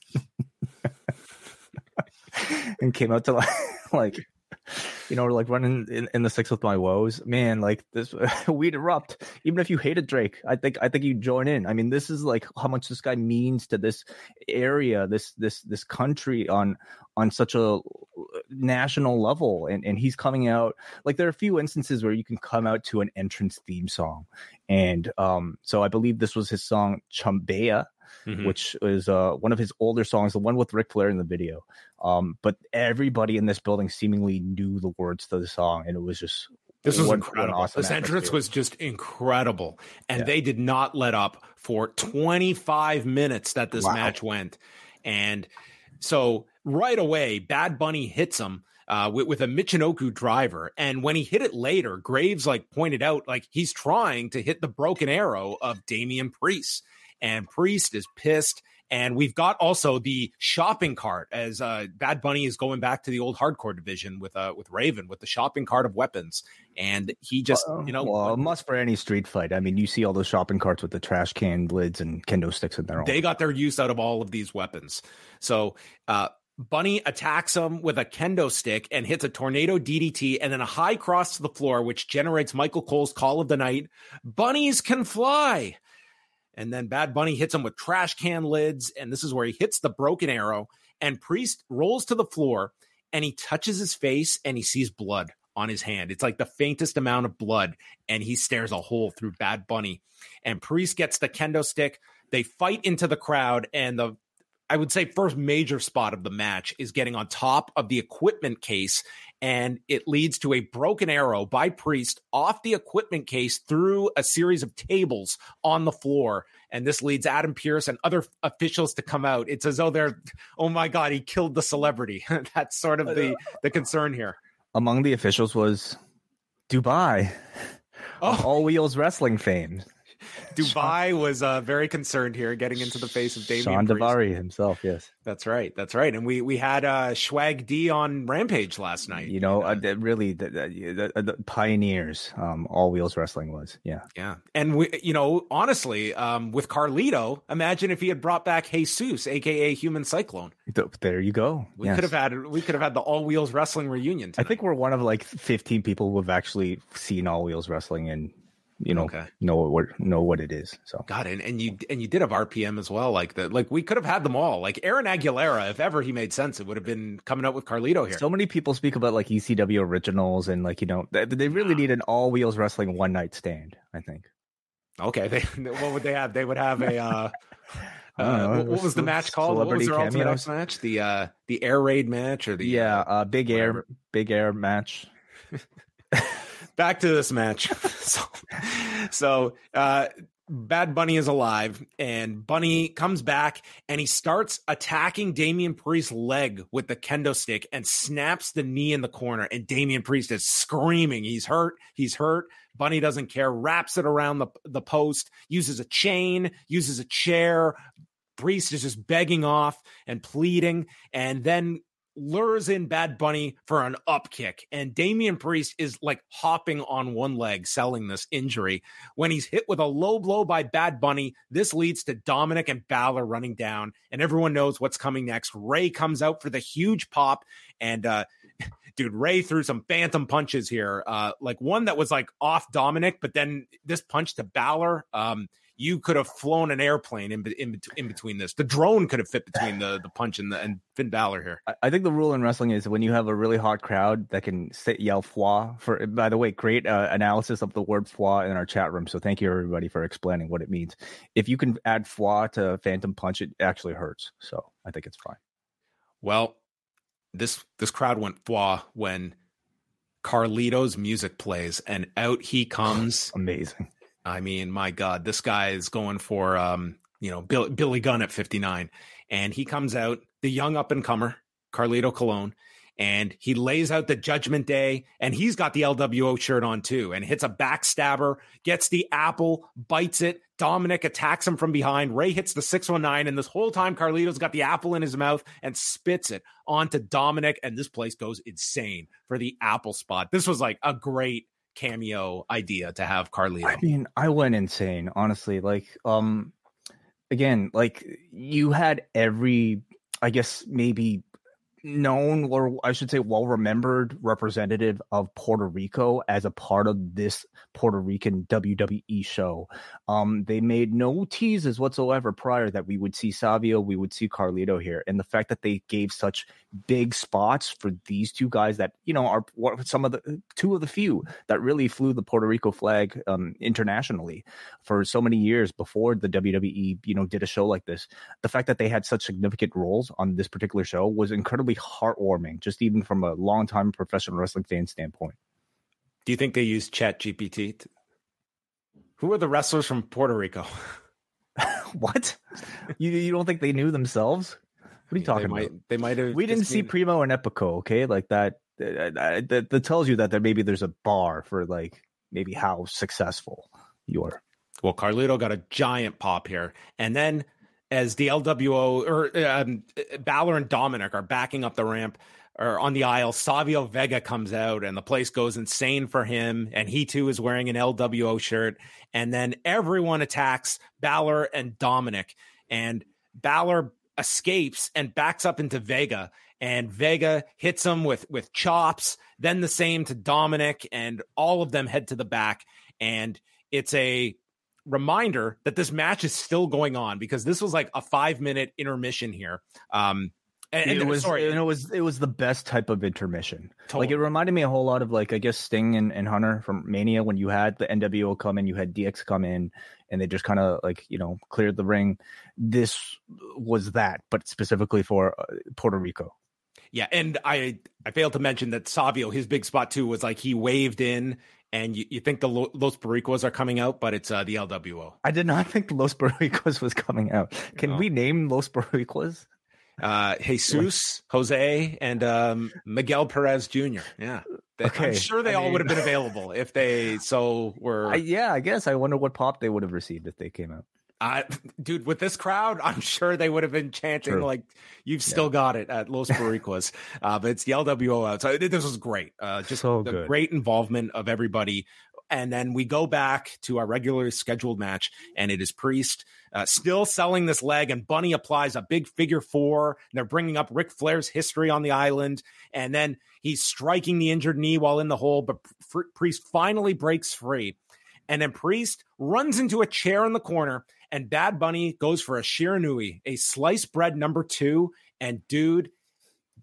and came out to like, like you know, like running in, in the six with my woes, man, like this, we'd erupt. Even if you hated Drake, I think, I think you join in. I mean, this is like how much this guy means to this area, this, this, this country on, on such a national level. And, and he's coming out like there are a few instances where you can come out to an entrance theme song. And, um, so I believe this was his song Chambea mm-hmm. which is uh, one of his older songs, the one with Ric Flair in the video. Um, but everybody in this building seemingly knew the words to the song, and it was just This was incredible. Awesome this entrance was just incredible. And yeah. they did not let up for 25 minutes that this wow. match went. And so right away, Bad Bunny hits him uh, with, with, a Michinoku driver. And when he hit it later, Graves like pointed out like he's trying to hit the broken arrow of Damian Priest. And Priest is pissed. And we've got also the shopping cart as uh, Bad Bunny is going back to the old hardcore division with uh, with Raven with the shopping cart of weapons, and he just you know well, a must for any street fight. I mean, you see all those shopping carts with the trash can lids and kendo sticks in there. They got their use out of all of these weapons. So uh, Bunny attacks him with a kendo stick and hits a tornado DDT and then a high cross to the floor, which generates Michael Cole's call of the night. Bunnies can fly. And then Bad Bunny hits him with trash can lids. And this is where he hits the broken arrow. And Priest rolls to the floor and he touches his face and he sees blood on his hand. It's like the faintest amount of blood. And he stares a hole through Bad Bunny. And Priest gets the kendo stick. They fight into the crowd. And the I would say first major spot of the match is getting on top of the equipment case and it leads to a broken arrow by Priest off the equipment case through a series of tables on the floor. And this leads Adam Pierce and other officials to come out. It's as though they're, oh my God, he killed the celebrity. That's sort of the, the concern here. Among the officials was Dubai, oh. all wheels wrestling fame. Dubai was uh, very concerned here, getting into the face of Damian. Shawn Daivari himself, yes, that's right, that's right. And we we had uh, Swag D on Rampage last night. You know, uh, uh, really the, the, the, the pioneers. Um, all wheels wrestling was, yeah, yeah. And we, you know, honestly, um, with Carlito, imagine if he had brought back Jesus, aka Human Cyclone. There you go. We yes. could have had we could have had the all wheels wrestling reunion. Tonight. I think we're one of like fifteen people who have actually seen all wheels wrestling and you know okay. know what know what it is so god and, and you and you did have rpm as well like that like we could have had them all like aaron aguilera if ever he made sense it would have been coming up with carlito here so many people speak about like ecw originals and like you know they, they really need an all wheels wrestling one night stand i think okay they what would they have they would have a uh uh, what, what, was the match called? What was their X match? The uh, the air raid match or the yeah, uh, big whatever. air, big air match. back to this match. so, so uh, Bad Bunny is alive, and Bunny comes back and he starts attacking Damian Priest's leg with the kendo stick and snaps the knee in the corner. And Damian Priest is screaming. He's hurt. He's hurt. Bunny doesn't care, wraps it around the, the post, uses a chain, uses a chair. Priest is just begging off and pleading. And then lures in Bad Bunny for an up kick, and Damian Priest is like hopping on one leg, selling this injury. When he's hit with a low blow by Bad Bunny, this leads to Dominic and Balor running down, and everyone knows what's coming next. Rey comes out for the huge pop, and uh, dude, Rey threw some phantom punches here, uh, like one that was like off Dominic, but then this punch to Balor. Um, you could have flown an airplane in, in, in between this. The drone could have fit between the, the punch and the and Finn Balor here. I think the rule in wrestling is when you have a really hot crowd that can sit yell "foi." For by the way, great uh, analysis of the word "foi" in our chat room. So thank you everybody for explaining what it means. If you can add "foi" to Phantom Punch, it actually hurts. So I think it's fine. Well, this this crowd went "foi" when Carlito's music plays, and out he comes. Amazing. I mean, my God, this guy is going for um, you know Bill, Billy Gunn at 59, and he comes out the young up and comer Carlito Colon, and he lays out the Judgment Day, and he's got the LWO shirt on too, and hits a backstabber, gets the apple, bites it. Dominic attacks him from behind. Rey hits the 619, and this whole time Carlito's got the apple in his mouth and spits it onto Dominic, and this place goes insane for the apple spot. This was like a great cameo idea to have Carlito. I mean, I went insane, honestly. Like, um, again, like you had every, I guess maybe known or I should say well remembered representative of Puerto Rico as a part of this Puerto Rican WWE show. Um, they made no teases whatsoever prior that we would see Savio, we would see Carlito here, and the fact that they gave such big spots for these two guys that you know are some of the two of the few that really flew the Puerto Rico flag um, internationally for so many years before the WWE you know did a show like this. The fact that they had such significant roles on this particular show was incredibly heartwarming, just even from a long time professional wrestling fan standpoint. Do you think they use Chat GPT? To... Who are the wrestlers from Puerto Rico? what? You you don't think they knew themselves? What are you talking they about? They might have. We didn't see been... Primo and Epico. Okay, like that, that. That, that tells you that there maybe there's a bar for like maybe how successful you are. Well, Carlito got a giant pop here, and then as the LWO or um, Balor and Dominic are backing up the ramp or on the aisle, Savio Vega comes out and the place goes insane for him. And he too is wearing an LWO shirt. And then everyone attacks Balor and Dominic. And Balor escapes and backs up into Vega. And Vega hits him with, with chops. Then the same to Dominic. And all of them head to the back. And it's a reminder that this match is still going on because this was like a five minute intermission here. Um, and, and it was sorry, and it was it was the best type of intermission. Totally. Like it reminded me a whole lot of like I guess Sting and, and Hunter from Mania when you had the NWO come in, you had DX come in, and they just kind of like you know cleared the ring. This was that, but specifically for uh, Puerto Rico. Yeah, and I I failed to mention that Savio his big spot too was like he waved in and you, you think the Los Boricuas are coming out, but it's uh, the LWO. I did not think Los Boricuas was coming out. Can no. we name Los Boricuas? Uh, Jesus, Jose, and um, Miguel Perez Jr. Yeah. Okay. I'm sure they I all mean... would have been available if they so were. I, yeah, I guess. I wonder what pop they would have received if they came out. Uh, dude, with this crowd, I'm sure they would have been chanting True. like "You've yeah. still got it" at Los Boricuas. uh, but it's the LWO out. So this was great. Uh, just so the good. great involvement of everybody. And then we go back to our regularly scheduled match, and it is Priest uh, still selling this leg, and Bunny applies a big figure four. And they're bringing up Ric Flair's history on the island, and then he's striking the injured knee while in the hole. But Priest finally breaks free, and then Priest runs into a chair in the corner and Bad Bunny goes for a Shiranui, a sliced bread number two. And dude,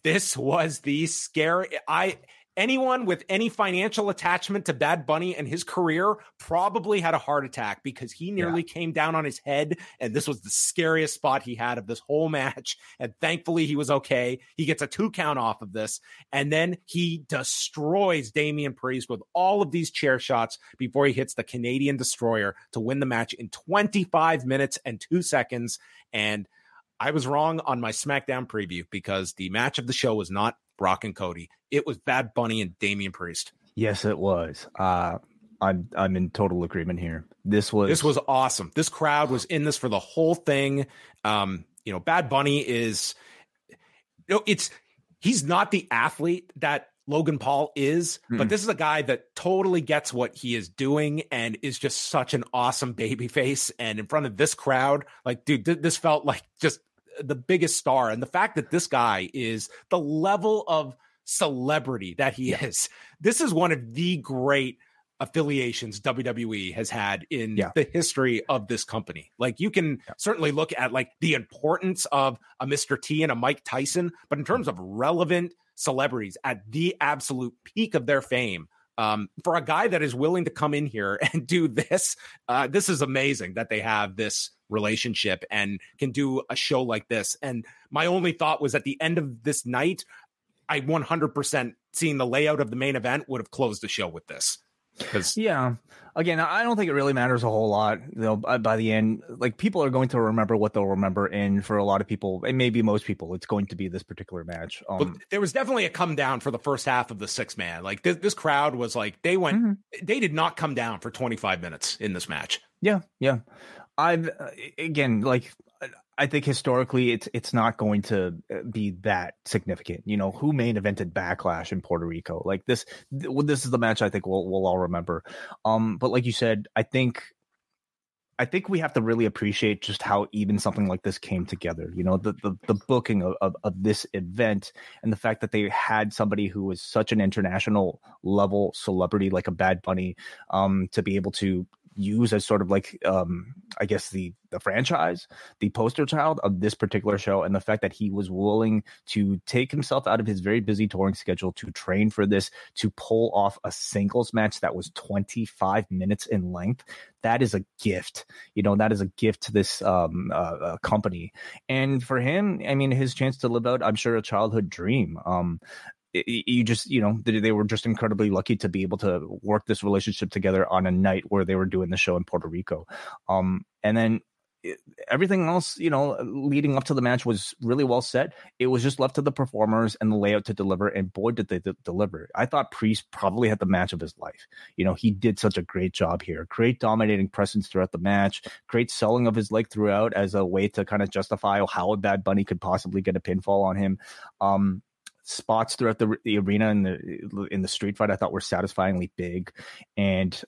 this was the scary. I anyone with any financial attachment to Bad Bunny and his career probably had a heart attack because he nearly yeah. came down on his head. And this was the scariest spot he had of this whole match. And thankfully, he was okay. He gets a two count off of this. And then he destroys Damian Priest with all of these chair shots before he hits the Canadian Destroyer to win the match in 25 minutes and two seconds. And I was wrong on my SmackDown preview because the match of the show was not Brock and Cody. It was Bad Bunny and Damian Priest. Yes, it was. Uh, I'm I'm in total agreement here. This was this was awesome. This crowd was in this for the whole thing. Um, you know, Bad Bunny is, you know, it's he's not the athlete that Logan Paul is, mm but this is a guy that totally gets what he is doing and is just such an awesome baby face. And in front of this crowd, like, dude, th- this felt like just the biggest star. And the fact that this guy is the level of celebrity that he yeah. is, this is one of the great affiliations WWE has had in yeah. the history of this company. Like you can yeah. certainly look at like the importance of a Mr. T and a Mike Tyson, but in terms mm-hmm. of relevant celebrities at the absolute peak of their fame, um, for a guy that is willing to come in here and do this, uh, this is amazing that they have this relationship and can do a show like this. And my only thought was at the end of this night, I 100% seeing the layout of the main event would have closed the show with this. Because yeah, again, I don't think it really matters a whole lot. You know, by the end, like people are going to remember what they'll remember, and for a lot of people, and maybe most people, it's going to be this particular match. Um, but there was definitely a come down for the first half of the six man. Like this, this crowd was like they went, mm-hmm. they did not come down for twenty five minutes in this match. Yeah, yeah. I've uh, again like I think historically it's it's not going to uh, be that significant. You know, who main evented Backlash in Puerto Rico? Like this this is the match I think we'll we'll all remember. Um but like you said, I think I think we have to really appreciate just how even something like this came together. You know, the the, the booking of, of, of, this event and the fact that they had somebody who was such an international level celebrity like a Bad Bunny um, to be able to use as sort of like um i guess the the franchise the poster child of this particular show and the fact that he was willing to take himself out of his very busy touring schedule to train for this to pull off a singles match that was 25 minutes in length that is a gift. You know that is a gift to this um uh, uh, company. And for him i mean his chance to live out i'm sure a childhood dream. Um you just you know they were just incredibly lucky to be able to work this relationship together on a night where they were doing the show in Puerto Rico. Um, and then everything else, you know, leading up to the match was really well set. It was just left to the performers and the layout to deliver, and boy, did they d- deliver! I thought Priest probably had the match of his life. You know, he did such a great job here. Great dominating presence throughout the match. Great selling of his leg throughout as a way to kind of justify how Bad Bunny could possibly get a pinfall on him. Um, spots throughout the, the arena and the in the street fight I thought were satisfyingly big, and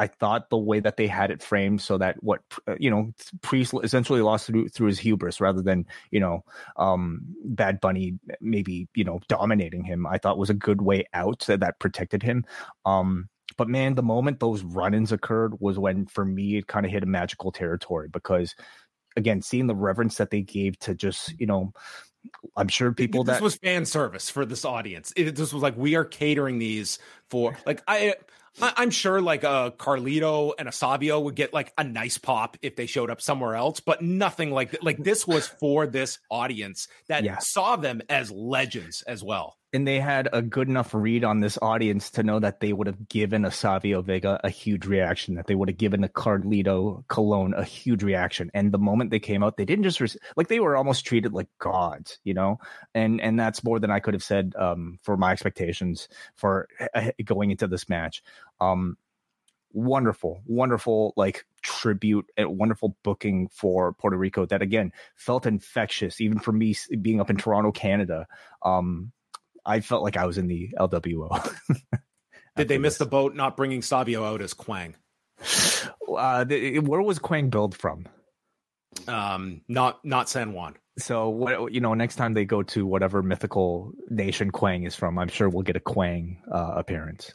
I thought the way that they had it framed so that what uh, you know Priest essentially lost through through his hubris rather than you know um, Bad Bunny maybe you know dominating him. I thought was a good way out that protected him. Um, but man, the moment those run-ins occurred was when for me it kind of hit a magical territory because again, seeing the reverence that they gave to just you know I'm sure people this that was fan service for this audience. It, this was like we are catering these for like I I, am sure like a uh, Carlito and a Savio would get like a nice pop if they showed up somewhere else, but nothing like like this was for this audience that yeah. saw them as legends as well and they had a good enough read on this audience to know that they would have given a Savio Vega a huge reaction, that they would have given a Carlito Colon a huge reaction. And the moment they came out, they didn't just like they were almost treated like gods, you know. And and that's more than I could have said um, for my expectations for uh, going into this match. Um, wonderful, wonderful like tribute and wonderful booking for Puerto Rico that again felt infectious, even for me being up in Toronto, Canada. Um, I felt like I was in the LWO. Did they miss this. the boat not bringing Savio out as Kwang? Uh, the, where was Kwang billed from? Um, not not San Juan. So what you know, next time they go to whatever mythical nation Kwang is from, I'm sure we'll get a Kwang uh, appearance.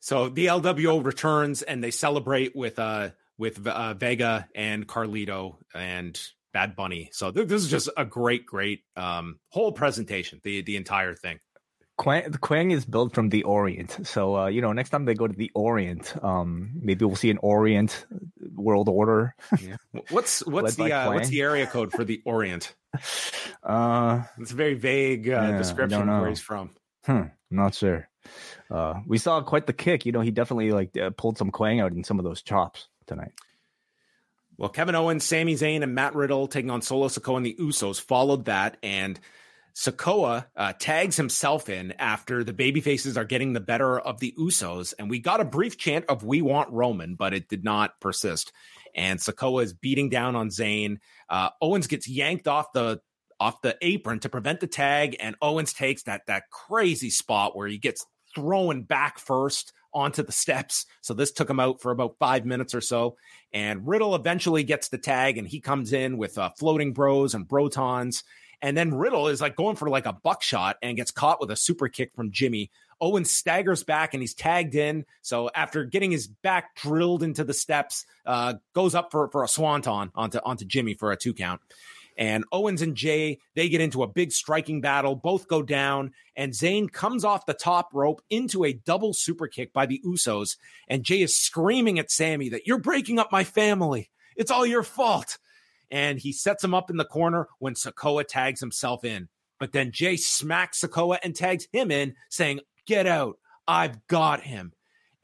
So the LWO returns and they celebrate with uh with uh, Vega and Carlito and Bad Bunny. So th- this is just a great, great um, whole presentation. The the entire thing. Kwang, Kwang is built from the Orient, so uh, you know next time they go to the Orient, um, maybe we'll see an Orient world order. yeah. What's what's the uh, what's the area code for the Orient? Uh, it's a very vague uh, yeah, description of where he's from. Hmm, not sure. Uh, we saw quite the kick. You know, he definitely like uh, pulled some Kwang out in some of those chops tonight. Well, Kevin Owens, Sami Zayn, and Matt Riddle taking on Solo Sikoa and the Usos followed that, and Sikoa uh, tags himself in after the babyfaces are getting the better of the Usos, and we got a brief chant of "We want Roman," but it did not persist. And Sikoa is beating down on Zayn. Uh, Owens gets yanked off the off the apron to prevent the tag, and Owens takes that that crazy spot where he gets thrown back first onto the steps. So this took him out for about five minutes or so. And Riddle eventually gets the tag and he comes in with uh, floating bros and brotons. And then Riddle is like going for like a buckshot and gets caught with a super kick from Jimmy. Owen staggers back and he's tagged in. So after getting his back drilled into the steps, uh, goes up for, for a swanton onto onto Jimmy for a two count. And Owens and Jay, they get into a big striking battle. Both go down, and Zayn comes off the top rope into a double super kick by the Usos. And Jay is screaming at Sami that you're breaking up my family. It's all your fault. And he sets him up in the corner when Sikoa tags himself in. But then Jay smacks Sikoa and tags him in, saying, Get out. I've got him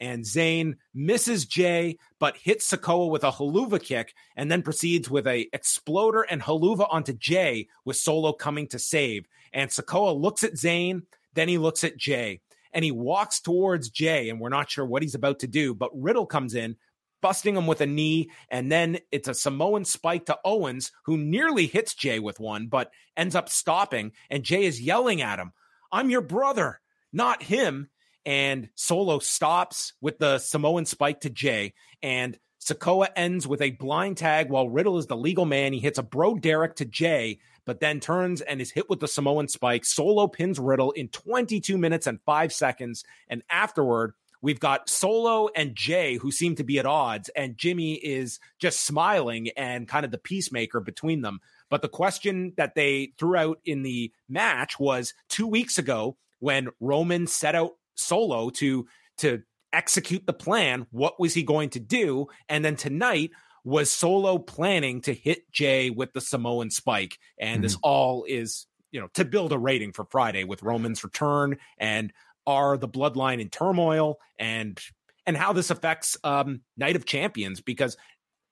and Zayn misses Jay, but hits Sikoa with a Helluva kick and then proceeds with a exploder and Helluva onto Jay with Solo coming to save. And Sikoa looks at Zayn, then he looks at Jay and he walks towards Jay and we're not sure what he's about to do, but Riddle comes in, busting him with a knee, and then it's a Samoan spike to Owens, who nearly hits Jay with one, but ends up stopping. And Jay is yelling at him, I'm your brother, not him and Solo stops with the Samoan spike to Jay, and Sikoa ends with a blind tag while Riddle is the legal man. He hits a bro Derek to Jay, but then turns and is hit with the Samoan spike. Solo pins Riddle in 22 minutes and five seconds, and afterward. We've got Solo and Jay who seem to be at odds, and Jimmy is just smiling and kind of the peacemaker between them. But the question that they threw out in the match was two weeks ago when Roman set out Solo to to execute the plan. What was he going to do? And then tonight was Solo planning to hit Jay with the Samoan spike, and mm-hmm. this all is you know, to build a rating for Friday with Roman's return and are the bloodline in turmoil and and how this affects um, Night of Champions because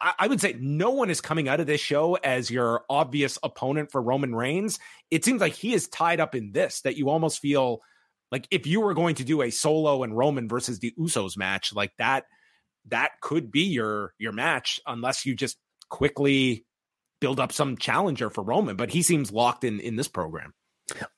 I, I would say no one is coming out of this show as your obvious opponent for Roman Reigns. It seems like he is tied up in this that you almost feel like if you were going to do a solo and Roman versus the Usos match, like that, that could be your your match unless you just quickly build up some challenger for Roman. But he seems locked in in this program.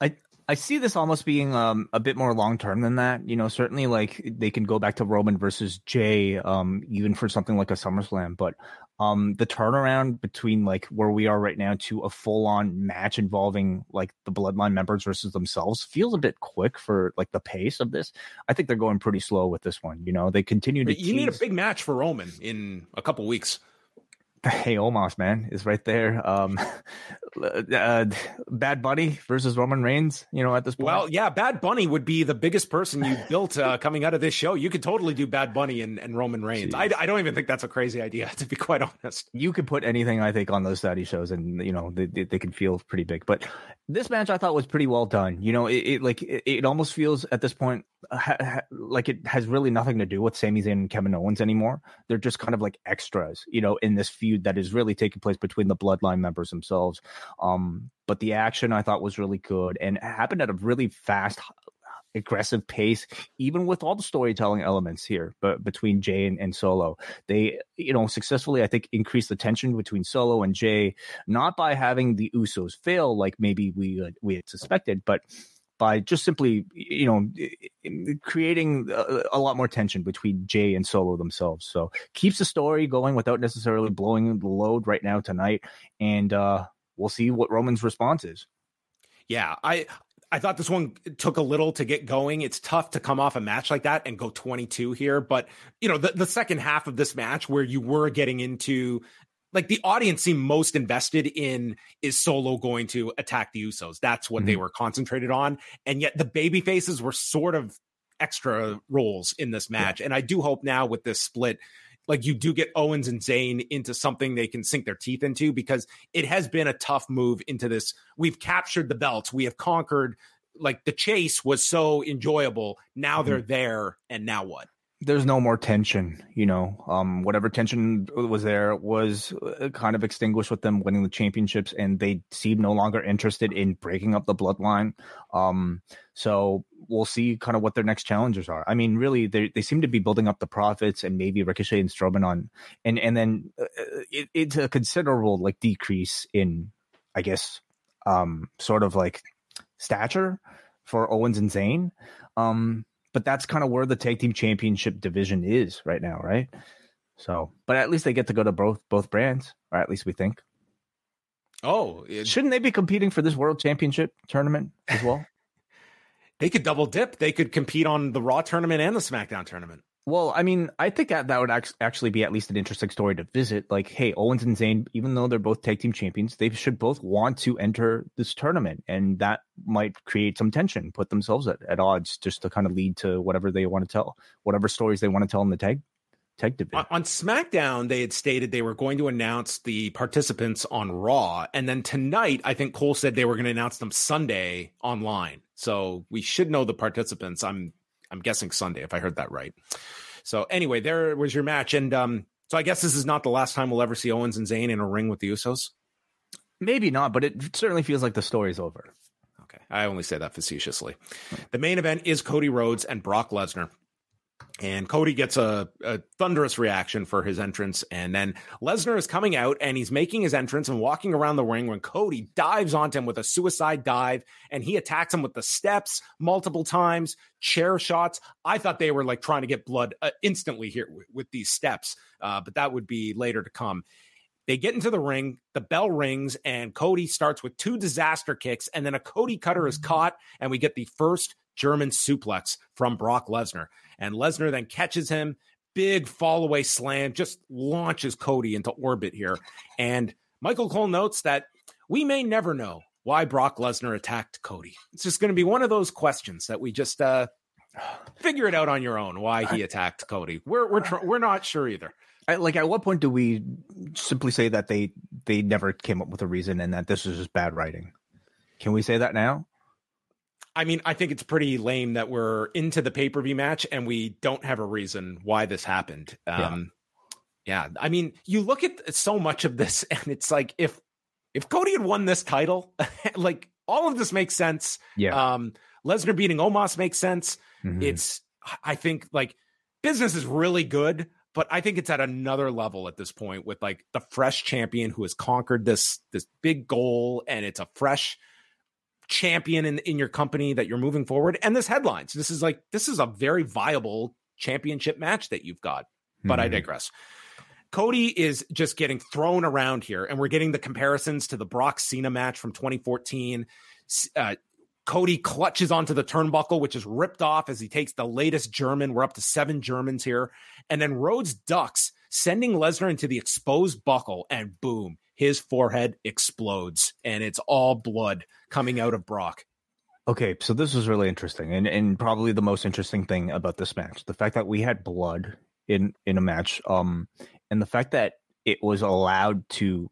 I I see this almost being um, a bit more long term than that. You know, certainly like they can go back to Roman versus Jay, um, even for something like a SummerSlam. But um, the turnaround between like where we are right now to a full on match involving like the Bloodline members versus themselves feels a bit quick for like the pace of this. I think they're going pretty slow with this one. You know, they continue to. You tease. need a big match for Roman in a couple weeks. Hey, Omos, man, is right there. Um, uh, Bad Bunny versus Roman Reigns, you know, at this point. Well, yeah, Bad Bunny would be the biggest person you built uh, coming out of this show. You could totally do Bad Bunny and, and Roman Reigns. I, I, don't even think that's a crazy idea, to be quite honest. You could put anything, I think, on those Saudi shows, and you know, they, they, they can feel pretty big. But this match, I thought, was pretty well done. You know, it, it like it, it, almost feels at this point like it has really nothing to do with Sami Zayn and Kevin Owens anymore. They're just kind of like extras, you know, in this feud feud that is really taking place between the bloodline members themselves. Um, but the action I thought was really good and happened at a really fast aggressive pace, even with all the storytelling elements here, but between Jay and, and, Solo, they, you know, successfully, I think, increased the tension between Solo and Jay, not by having the Usos fail like maybe we uh, we had suspected, but by just simply, you know, creating a, a, lot more tension between Jay and Solo themselves. So keeps the story going without necessarily blowing the load right now tonight. And uh, we'll see what Roman's response is. Yeah, I I thought this one took a little to get going. It's tough to come off a match like that and go 22 here, but you know, the, the second half of this match where you were getting into like the audience seemed most invested in is Solo going to attack the Usos? That's what mm-hmm. they were concentrated on. And yet the baby faces were sort of extra roles in this match. Yeah. And I do hope now with this split, like you do get Owens and Zayn into something they can sink their teeth into because it has been a tough move into this. We've captured the belts, we have conquered. Like the chase was so enjoyable. Now mm-hmm. they're there, and now what? There's no more tension, you know. Um, whatever tension was there was uh, kind of extinguished with them winning the championships, and they seem no longer interested in breaking up the bloodline. Um, so we'll see kind of what their next challengers are. I mean, really, they they seem to be building up the profits and maybe Ricochet and Strowman on, and and then uh, it, it's a considerable like decrease in, I guess, um, sort of like stature for Owens and Zayn. Um, but that's kind of where the tag team championship division is right now, right? So, but at least they get to go to both both brands, or at least we think. Oh, it, shouldn't they be competing for this world championship tournament as well? they could double dip. They could compete on the Raw tournament and the SmackDown tournament. Well, I mean, I think that, that would actually be at least an interesting story to visit. Like, hey, Owens and Zayn, even though they're both tag team champions, they should both want to enter this tournament, and that might create some tension, put themselves at, at odds, just to kind of lead to whatever they want to tell, whatever stories they want to tell in the tag on SmackDown, they had stated they were going to announce the participants on Raw, and then tonight, I think Cole said they were going to announce them Sunday online. So we should know the participants. I'm I'm guessing Sunday if I heard that right. So anyway, there was your match, and um, so I guess this is not the last time we'll ever see Owens and Zayn in a ring with the Usos. Maybe not, but it certainly feels like the story's over. Okay, I only say that facetiously. The main event is Cody Rhodes and Brock Lesnar. And Cody gets a, a, thunderous reaction for his entrance. And then Lesnar is coming out and he's making his entrance and walking around the ring when Cody dives onto him with a suicide dive and he attacks him with the steps multiple times, chair shots. I thought they were like trying to get blood uh, instantly here with, with these steps, uh, but that would be later to come. They get into the ring, the bell rings, and Cody starts with two disaster kicks, and then a Cody cutter is caught, and we get the first German suplex from Brock Lesnar. And Lesnar then catches him, big fall away slam, just launches Cody into orbit here. And Michael Cole notes that we may never know why Brock Lesnar attacked Cody. It's just going to be one of those questions that we just uh, figure it out on your own why he attacked Cody. We're we're tr- we're not sure either. I, like at what point do we simply say that they they never came up with a reason and that this is just bad writing? Can we say that now? I mean, I think it's pretty lame that we're into the pay per view match and we don't have a reason why this happened. Um, yeah. yeah, I mean, you look at so much of this, and it's like if if Cody had won this title, like all of this makes sense. Yeah. Um, Lesnar beating Omos makes sense. Mm-hmm. It's, I think, like business is really good, but I think it's at another level at this point with like the fresh champion who has conquered this this big goal, and it's a fresh champion in in your company that you're moving forward. And this headlines, this is like this is a very viable championship match that you've got. But mm-hmm. I digress. Cody is just getting thrown around here, and we're getting the comparisons to the Brock Cena match from 2014. Uh, Cody clutches onto the turnbuckle, which is ripped off as he takes the latest German. We're up to seven Germans here. And then Rhodes ducks, sending Lesnar into the exposed buckle, and boom, his forehead explodes, and it's all blood coming out of Brock. Okay, so this was really interesting, and and probably the most interesting thing about this match, the fact that we had blood in in a match, um, and the fact that it was allowed to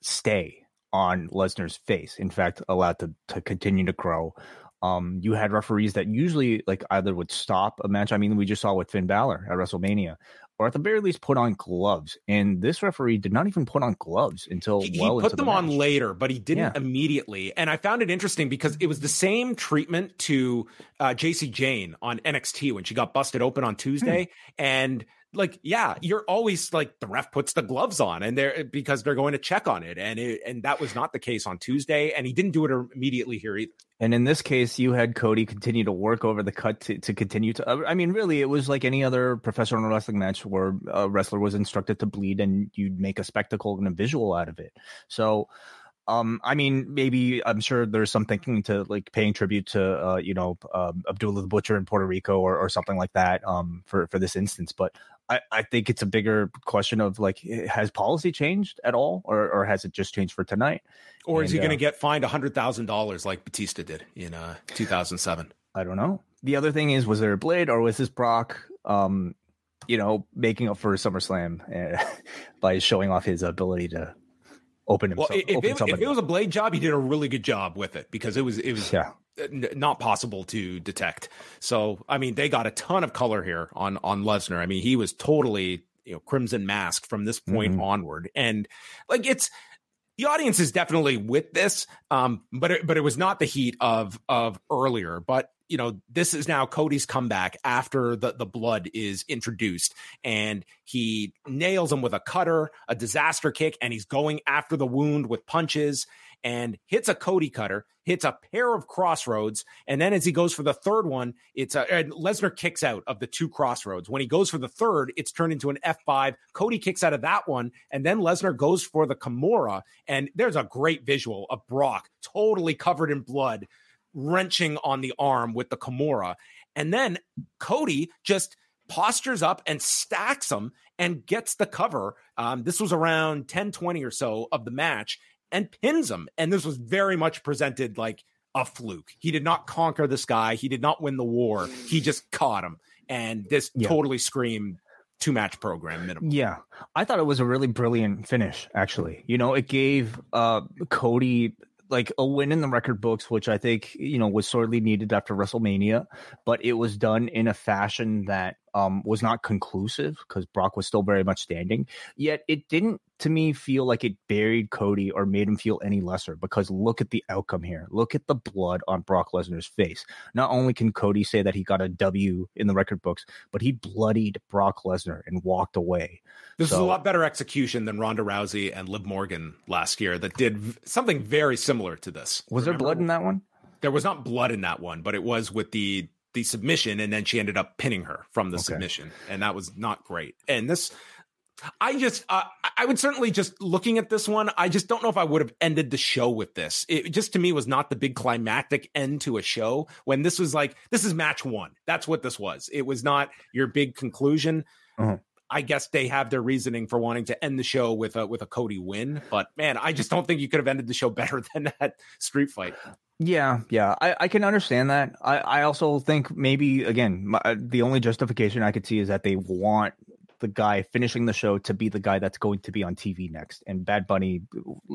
stay on Lesnar's face. In fact, allowed to to continue to grow. Um, you had referees that usually like either would stop a match. I mean, we just saw with Finn Balor at WrestleMania, or at the very least put on gloves. And this referee did not even put on gloves until he, well he put them the on later, but he didn't yeah. immediately. And I found it interesting because it was the same treatment to uh, Jacy Jayne on NXT when she got busted open on Tuesday, hmm. and like yeah you're always like the ref puts the gloves on and they're because they're going to check on it and it, and that was not the case on tuesday and he didn't do it immediately here either and in this case you had cody continue to work over the cut to, to continue to i mean really it was like any other professional wrestling match where a wrestler was instructed to bleed and you'd make a spectacle and a visual out of it so um, I mean, maybe I'm sure there's some thinking to like paying tribute to, uh, you know, um, Abdullah the Butcher in Puerto Rico or, or something like that, um, for for this instance. But I, I think it's a bigger question of like, has policy changed at all, or, or has it just changed for tonight? Or and, is he going to uh, get fined hundred thousand dollars like Batista did in uh, 2007? I don't know. The other thing is, was there a blade, or was this Brock, um, you know, making up for SummerSlam uh, by showing off his ability to open himself? Well, if, open it, if it was a blade job, he did a really good job with it because it was it was yeah not possible to detect. So, I mean, they got a ton of color here on on Lesnar. I mean, he was totally you know crimson mask from this point mm-hmm. onward, and like it's the audience is definitely with this, um, but it, but it was not the heat of of earlier. But you know, this is now Cody's comeback after the the blood is introduced, and he nails him with a cutter, a disaster kick, and he's going after the wound with punches and hits a Cody cutter, hits a pair of crossroads, and then as he goes for the third one, it's a Lesnar kicks out of the two crossroads. When he goes for the third, it's turned into an F5. Cody kicks out of that one, and then Lesnar goes for the Kimura, and there's a great visual of Brock totally covered in blood, wrenching on the arm with the Kimura. And then Cody just postures up and stacks him and gets the cover. Um, this was around 10 20 or so of the match and pins him. And this was very much presented like a fluke. He did not conquer this guy. He did not win the war. He just caught him. And this yeah. totally screamed two match program minimum. Yeah. I thought it was a really brilliant finish, actually. You know, it gave uh Cody like a win in the record books, which I think, you know, was sorely needed after WrestleMania, but it was done in a fashion that um, was not conclusive because Brock was still very much standing. Yet it didn't, to me, feel like it buried Cody or made him feel any lesser because look at the outcome here. Look at the blood on Brock Lesnar's face. Not only can Cody say that he got a W in the record books, but he bloodied Brock Lesnar and walked away. This so, is a lot better execution than Ronda Rousey and Liv Morgan last year that did something very similar to this. Was Remember? there blood in that one? There was not blood in that one, but it was with the the submission and then she ended up pinning her from the okay. submission and that was not great. And this i just uh, i would certainly just looking at this one i just don't know if i would have ended the show with this. It just to me was not the big climactic end to a show when this was like this is match one. That's what this was. It was not your big conclusion. Uh-huh. I guess they have their reasoning for wanting to end the show with a with a Cody win, but man, I just don't think you could have ended the show better than that street fight. Yeah, yeah, I, I can understand that. I, I also think maybe again my, uh, the only justification I could see is that they want the guy finishing the show to be the guy that's going to be on TV next. And Bad Bunny,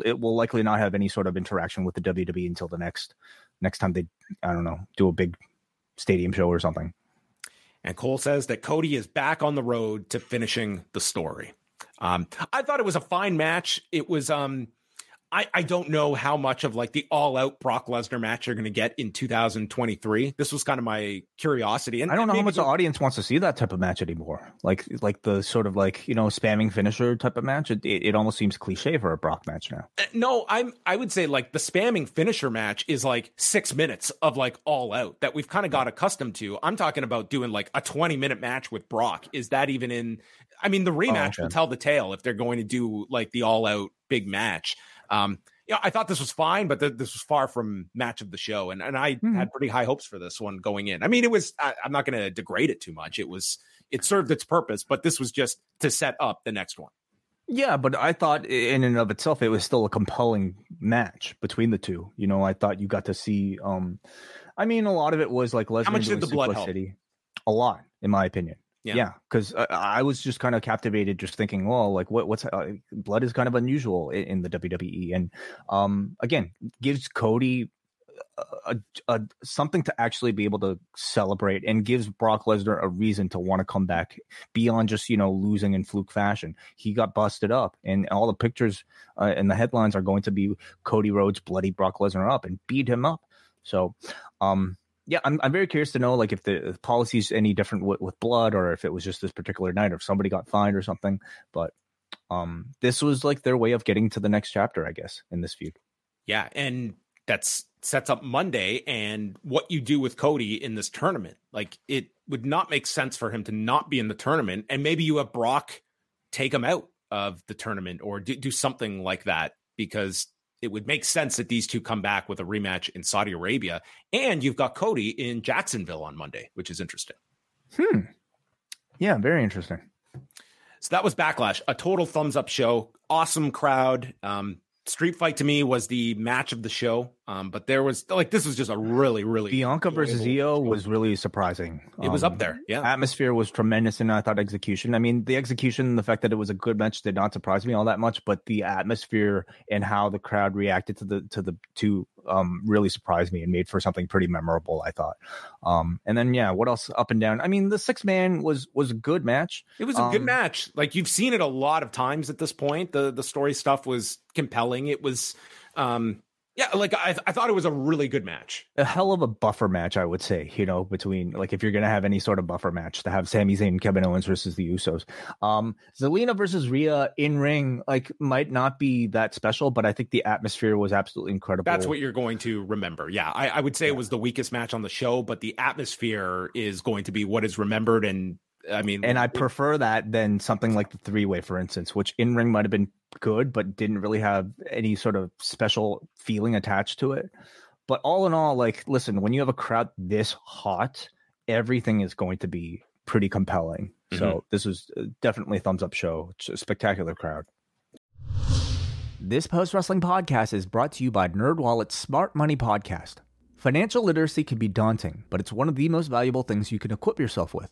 it will likely not have any sort of interaction with the WWE until the next next time they, I don't know, do a big stadium show or something. And Cole says that Cody is back on the road to finishing the story. Um, I thought it was a fine match. It was um, I, I don't know how much of like the all out Brock Lesnar match you're going to get in 2023. This was kind of my curiosity. And I don't know how much the audience wants to see that type of match anymore. Like, like the sort of like, you know, spamming finisher type of match. It, it, it almost seems cliche for a Brock match now. Uh, no, I'm, I would say like the spamming finisher match is like six minutes of like all out that we've kind of got accustomed to. I'm talking about doing like a 20 minute match with Brock. Is that even in, I mean, the oh, rematch oh, okay. will tell the tale if they're going to do like the all out big match. Um, yeah, I thought this was fine, but th- this was far from match of the show, and and I mm-hmm. had pretty high hopes for this one going in. I mean, it was. I, am not going to degrade it too much. It was. It served its purpose, but this was just to set up the next one. Yeah, but I thought in and of itself it was still a compelling match between the two. You know, I thought you got to see. um I mean, a lot of it was like Lesnar. How much did the blood help? City. A lot, in my opinion. Yeah, because I, I, was just kind of captivated, just thinking, well, like what what's uh, blood is kind of unusual in, in, the WWE, and um, again, gives Cody a, a, something to actually be able to celebrate, and gives Brock Lesnar a reason to want to come back beyond just you know losing in fluke fashion. He got busted up, and all the pictures uh, and the headlines are going to be Cody Rhodes bloody Brock Lesnar up and beat him up. So, um, yeah, I'm I'm very curious to know like if the policy is any different with, with blood or if it was just this particular night or if somebody got fined or something. But um, this was like their way of getting to the next chapter, I guess, in this feud. Yeah, and that's sets up Monday and what you do with Cody in this tournament. Like it would not make sense for him to not be in the tournament, and maybe you have Brock take him out of the tournament or do, do something like that because it would make sense that these two come back with a rematch in Saudi Arabia. And you've got Cody in Jacksonville on Monday, which is interesting. Hmm. Yeah, very interesting. So that was Backlash, a total thumbs up show. Awesome crowd. Um, Street Fight to me was the match of the show. Um, but there was like this was just a really, really Bianca versus Iyo was really surprising. It um, was up um, there. Yeah. Atmosphere was tremendous and I thought execution. I mean, the execution, the fact that it was a good match did not surprise me all that much, but the atmosphere and how the crowd reacted to the to the two um really surprised me and made for something pretty memorable, I thought. Um and then yeah, what else up and down? I mean, the six man was was a good match. It was a good um, match. Like you've seen it a lot of times at this point. The the story stuff was compelling. It was um yeah, like I, I thought it was a really good match. A hell of a buffer match, I would say. You know, between like if you're gonna have any sort of buffer match to have Sami Zayn and Kevin Owens versus the Usos. Um, Zelina versus Rhea in ring like might not be that special, but I think the atmosphere was absolutely incredible. That's what you're going to remember. Yeah, I, I would say yeah. it was the weakest match on the show, but the atmosphere is going to be what is remembered and I mean, and I prefer that than something like the three way, for instance, which in ring might have been good, but didn't really have any sort of special feeling attached to it. But all in all, like, listen, when you have a crowd this hot, everything is going to be pretty compelling. Mm-hmm. So this was uh, definitely a thumbs up show. It's a spectacular crowd. This post wrestling podcast is brought to you by NerdWallet's Smart Money Podcast. Financial literacy can be daunting, but it's one of the most valuable things you can equip yourself with.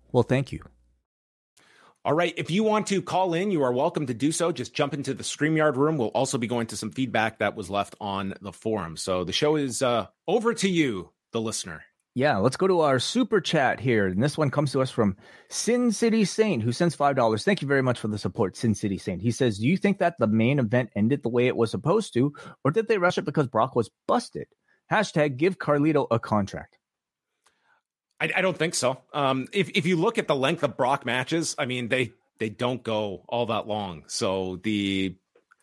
well, thank you. All right. If you want to call in, you are welcome to do so. Just jump into the StreamYard room. We'll also be going to some feedback that was left on the forum. So the show is uh, over to you, the listener. Yeah, let's go to our super chat here. And this one comes to us from Sin City Saint, who sends $5. Thank you very much for the support, Sin City Saint. He says, Do you think that the main event ended the way it was supposed to, or did they rush it because Brock was busted? Hashtag give Carlito a contract. I, I don't think so. Um, if if you look at the length of Brock matches, I mean they they don't go all that long. So the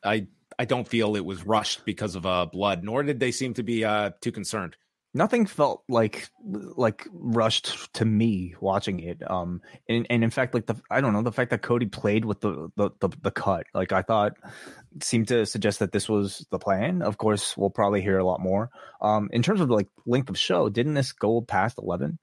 I I don't feel it was rushed because of uh, blood, nor did they seem to be uh, too concerned. nothing felt like like rushed to me watching it um and, and in fact like the i don't know the fact that cody played with the the the, the cut like i thought seemed to suggest that this was the plan of course we'll probably hear a lot more um in terms of like length of show didn't this go past 11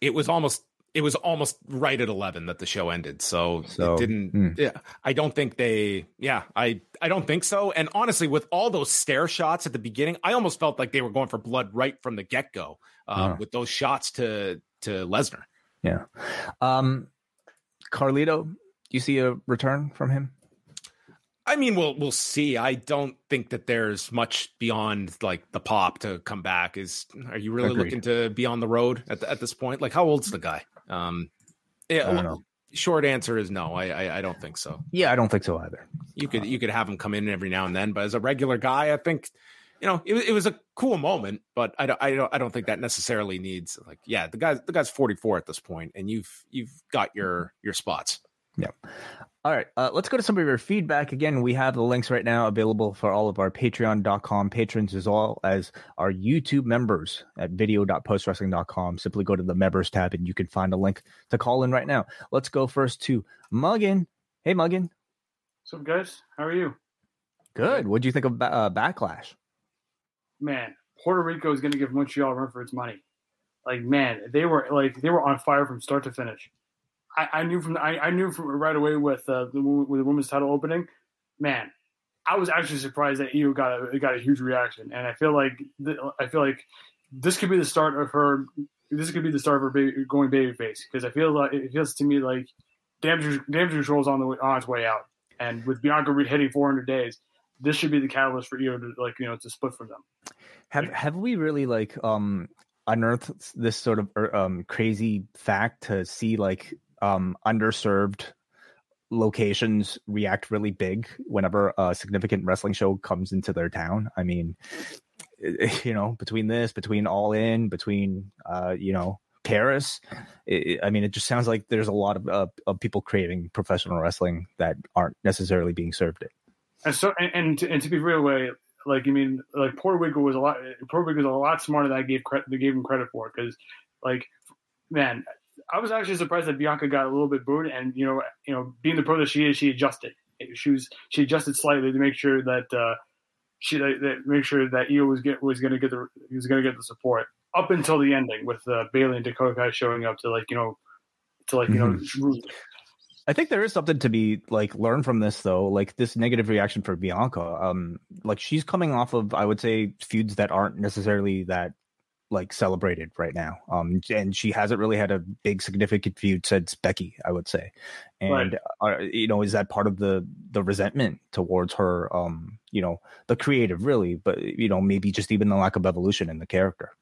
it was almost it was almost right at 11 that the show ended so, so it didn't hmm. yeah i don't think they yeah i i don't think so. And honestly with all those stare shots at the beginning i almost felt like they were going for blood right from the get-go um, uh, with those shots to to lesnar. Yeah. Um carlito do you see a return from him I mean, we'll we'll see. I don't think that there's much beyond like the pop to come back. Is are you really Agreed. looking to be on the road at the, at this point? Like, how old's the guy? Um, yeah, know. Short answer is no. I, I, I don't think so. Yeah, I don't think so either. You could you could have him come in every now and then, but as a regular guy, I think you know it, it was a cool moment, but I don't I don't I don't think that necessarily needs like yeah the guy's the guy's 44 at this point, and you've you've got your your spots. Yeah. All right, uh, let's go to some of your feedback. Again, we have the links right now available for all of our patreon.com patrons as well as our YouTube members at video.postwrestling.com. Simply go to the members tab and you can find a link to call in right now. Let's go first to Muggin. Hey, Muggin. What's up, guys? How are you? Good. What do you think of uh, Backlash? Man, Puerto Rico is going to give Montreal a run for its money. Like, man, they were like they were on fire from start to finish. I, I knew from I, I, knew from right away with uh, the with the women's title opening, man, I was actually surprised that Iyo got a got a huge reaction, and I feel like I feel like this could be the start of her. This could be the start of her baby, going babyface because I feel like it feels to me like damage damage control is on the on its way out, and with Bianca hitting 400 days, this should be the catalyst for Iyo to like you know to split from them. Have have we really like um unearthed this sort of er, um crazy fact to see like um, underserved locations react really big whenever a significant wrestling show comes into their town. I mean, you know, between this, between All In, between uh, you know Paris, it, I mean, it just sounds like there's a lot of, uh, of people craving professional wrestling that aren't necessarily being served it. And so, and, and to, and to be real, way like I mean, like Puerto Rico was a lot. Puerto Rico was a lot smarter than I gave credit. They gave him credit for because, like, man, I was actually surprised that Bianca got a little bit booed, and you know, you know, being the pro that she is, she adjusted. She was she adjusted slightly to make sure that uh, she that make sure that Iyo was get was going to get the was going to get the support up until the ending with uh, Bayley and Dakota showing up to like you know to like you mm-hmm. know. I think there is something to be like learned from this though, like this negative reaction for Bianca. Um, like she's coming off of I would say feuds that aren't necessarily that like celebrated right now. Um, and she hasn't really had a big significant feud since Becky, I would say. And right. uh, you know, is that part of the the resentment towards her? Um, you know, the creative, really, but you know, maybe just even the lack of evolution in the character.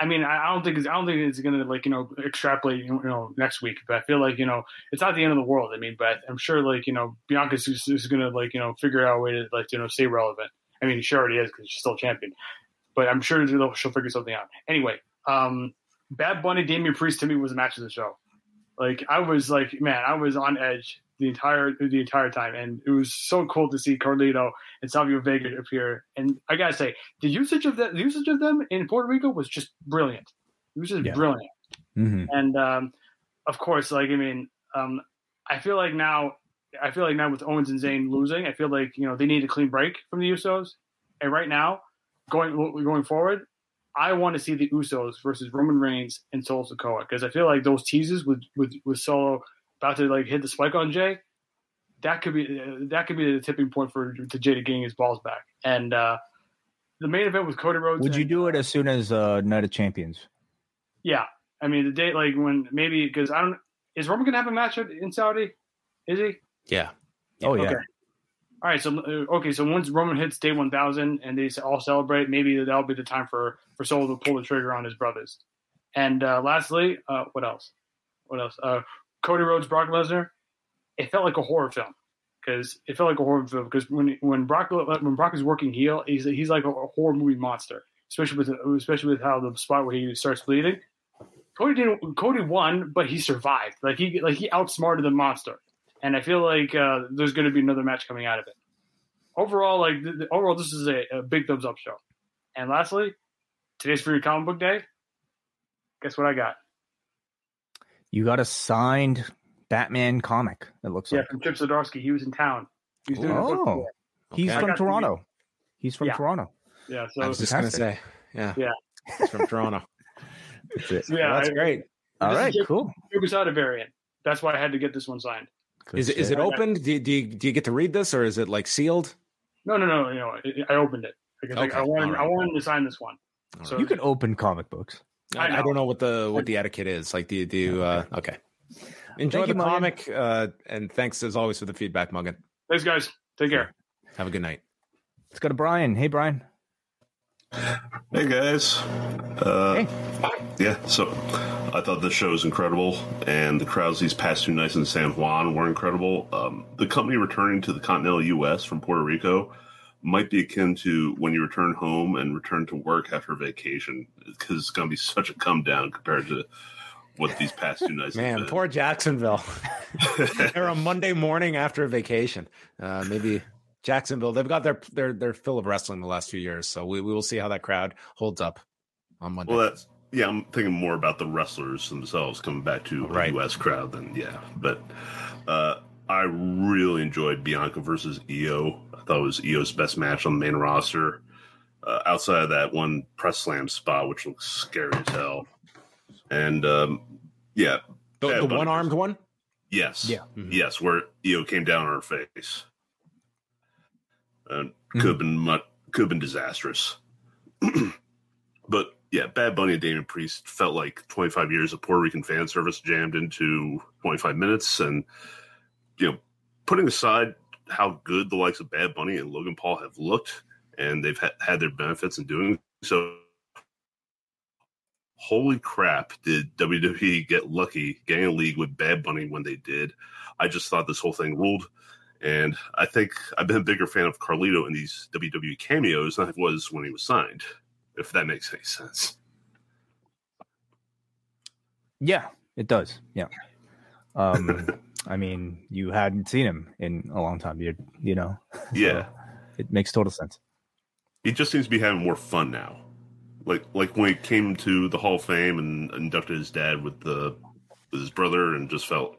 I mean, I don't think it's, I don't think it's gonna like you know extrapolate you know next week, but I feel like you know it's not the end of the world. I mean, but I'm sure like you know Bianca's is, is gonna like you know figure out a way to like you know stay relevant. I mean, she already is because she's still champion but I'm sure she'll figure something out. Anyway, um, Bad Bunny, Damian Priest to me was a match of the show. Like I was like, man, I was on edge the entire the entire time, and it was so cool to see Carlito and Savio Vega appear. And I gotta say, the usage of that, the usage of them in Puerto Rico was just brilliant. It was just yeah. brilliant. Mm-hmm. And um, of course, like I mean, um, I feel like now, I feel like now with Owens and Zayn losing, I feel like you know they need a clean break from the Usos. And right now, going going forward, I want to see the Usos versus Roman Reigns and Solo Sikoa because I feel like those teases with, with with Solo about to like hit the spike on Jay, that could be that could be the tipping point for to Jay to getting his balls back. And uh, the main event with Cody Rhodes. Would and, you do it as soon as uh, Night of Champions? Yeah, I mean the date like when maybe because I don't is Roman gonna have a match in Saudi? Is he? Yeah. Oh yeah. Okay. All right, so uh, okay, so once Roman hits day one thousand and they all celebrate, maybe that'll be the time for for Solo to pull the trigger on his brothers. And uh, lastly, uh, what else? What else? Uh, Cody Rhodes, Brock Lesnar. It felt like a horror film because it felt like a horror film because when when Brock when Brock is working heel, he's he's like a, a horror movie monster, especially with especially with how the spot where he starts bleeding. Cody didn't. Cody won, but he survived. Like he like he outsmarted the monster and I feel like uh, there's going to be another match coming out of it. Overall, like the, the, overall, this is a, a, big thumbs up show. And lastly, today's for your comic book day. Guess what I got? You got a signed Batman comic. It looks Yeah, like. from Chip Zdarsky. He was in town. He doing Oh, tour. he's Okay. From got the- Toronto. He's from Yeah. Toronto. Yeah, so I was just gonna say, yeah, Yeah. He's from Toronto. That's it. so yeah, Well, that's I- great. All right, This is right, just- cool. Kubasada variant. That's why I had to get this one signed. Good Is it is it open? Do you, do you do you get to read this, or is it like sealed? No, no, no. You know, I- I opened it because like, Okay, I wanted, all right. I wanted to sign this one. All So You can open comic books. I, I I don't know what the what the etiquette is. Like, do you do? you, Uh, okay. Enjoy Thank the you, comic, uh, and thanks as always for the feedback, Muggin. thanks, guys. Take care. Have a good night. Let's go to Brian. Hey, Brian. Hey guys. Uh, Hey. Yeah, so I thought this show was incredible, and the crowds these past two nights in San Juan were incredible. Um, the company returning to the continental U.S. from Puerto Rico might be akin to when you return home and return to work after vacation, because it's going to be such a come down compared to what these past two nights have Man, poor Jacksonville. They're a Monday morning after a vacation. Uh, maybe Jacksonville. They've got their their their fill of wrestling the last few years, so we, we will see how that crowd holds up on Monday. Well, that's yeah. I'm thinking more about the wrestlers themselves coming back to Right. a U.S. crowd than yeah. But uh, I really enjoyed Bianca versus Iyo. I thought it was Iyo's best match on the main roster. Uh, outside of that one press slam spot, which looks scary as hell, and um, yeah, the yeah, the one armed one. yes, Yeah. Mhm. yes, where Iyo came down on her face, and Mhm. could have been mu- could have been disastrous. but yeah, Bad Bunny and Damian Priest felt like 25 years of Puerto Rican fan service jammed into 25 minutes, and you know, putting aside how good the likes of Bad Bunny and Logan Paul have looked, and they've ha- had their benefits in doing so. Holy crap! Did WWE get lucky getting a league with Bad Bunny when they did? I just thought this whole thing ruled. And I think I've been a bigger fan of Carlito in these WWE cameos than I was when he was signed, if that makes any sense. Yeah, it does. Yeah. Um, I mean, you hadn't seen him in a long time. You, you know, Yeah. it makes total sense. He just seems to be having more fun now. Like like when he came to the Hall of Fame and inducted his dad with the with his brother and just felt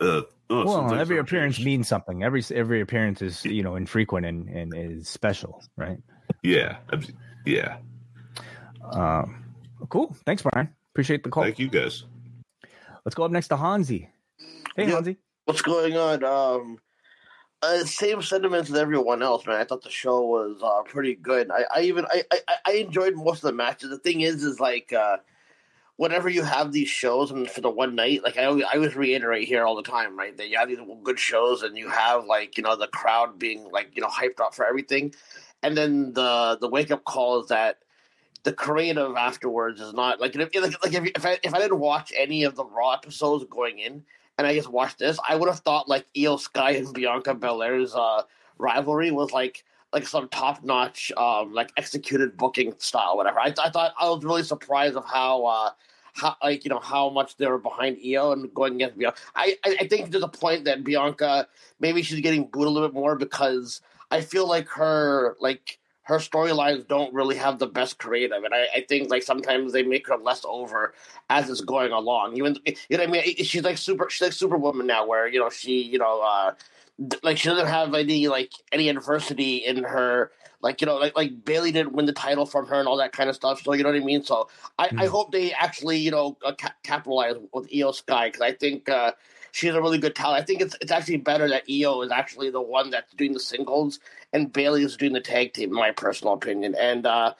uh oh, well, every appearance changed. means something. Every every appearance is you know infrequent and and is special, right? Yeah. Abs- Yeah. Um, cool. Thanks, Brian. Appreciate the call. Thank you guys. Let's go up next to Hansi. Hey, Yeah. Hansi. What's going on? Um, uh, same sentiments as everyone else, man. I thought the show was uh, pretty good. I, I even I, I, I enjoyed most of the matches. The thing is, is like uh, whenever you have these shows and for the one night, like I always, I always reiterate here all the time, right? That you have these good shows and you have like you know the crowd being like you know hyped up for everything, and then the the wake up call is that the creative afterwards is not like if like, like if, if I if I didn't watch any of the Raw episodes going in and I just watched this, I would have thought like Iyo Sky and Bianca Belair's uh, rivalry was like like some top notch um, like executed booking style, whatever. I, I thought I was really surprised of how. Uh, how like you know how much they were behind Iyo and going against Bianca. I, I I think there's a point that Bianca maybe she's getting booed a little bit more because I feel like her like her storylines don't really have the best creative, and I, I think like sometimes they make her less over as it's going along. Even you know, what I mean, she's like super, she's like Superwoman now, where you know she, you know, uh, like she doesn't have any like any adversity in her. Like you know, like like Bayley didn't win the title from her and all that kind of stuff. So you know what I mean. So I, I Mhm. hope they actually you know uh, ca- capitalize with Iyo Sky because I think uh, she's a really good talent. I think it's it's actually better that Iyo is actually the one that's doing the singles and Bayley is doing the tag team, in my personal opinion. And uh,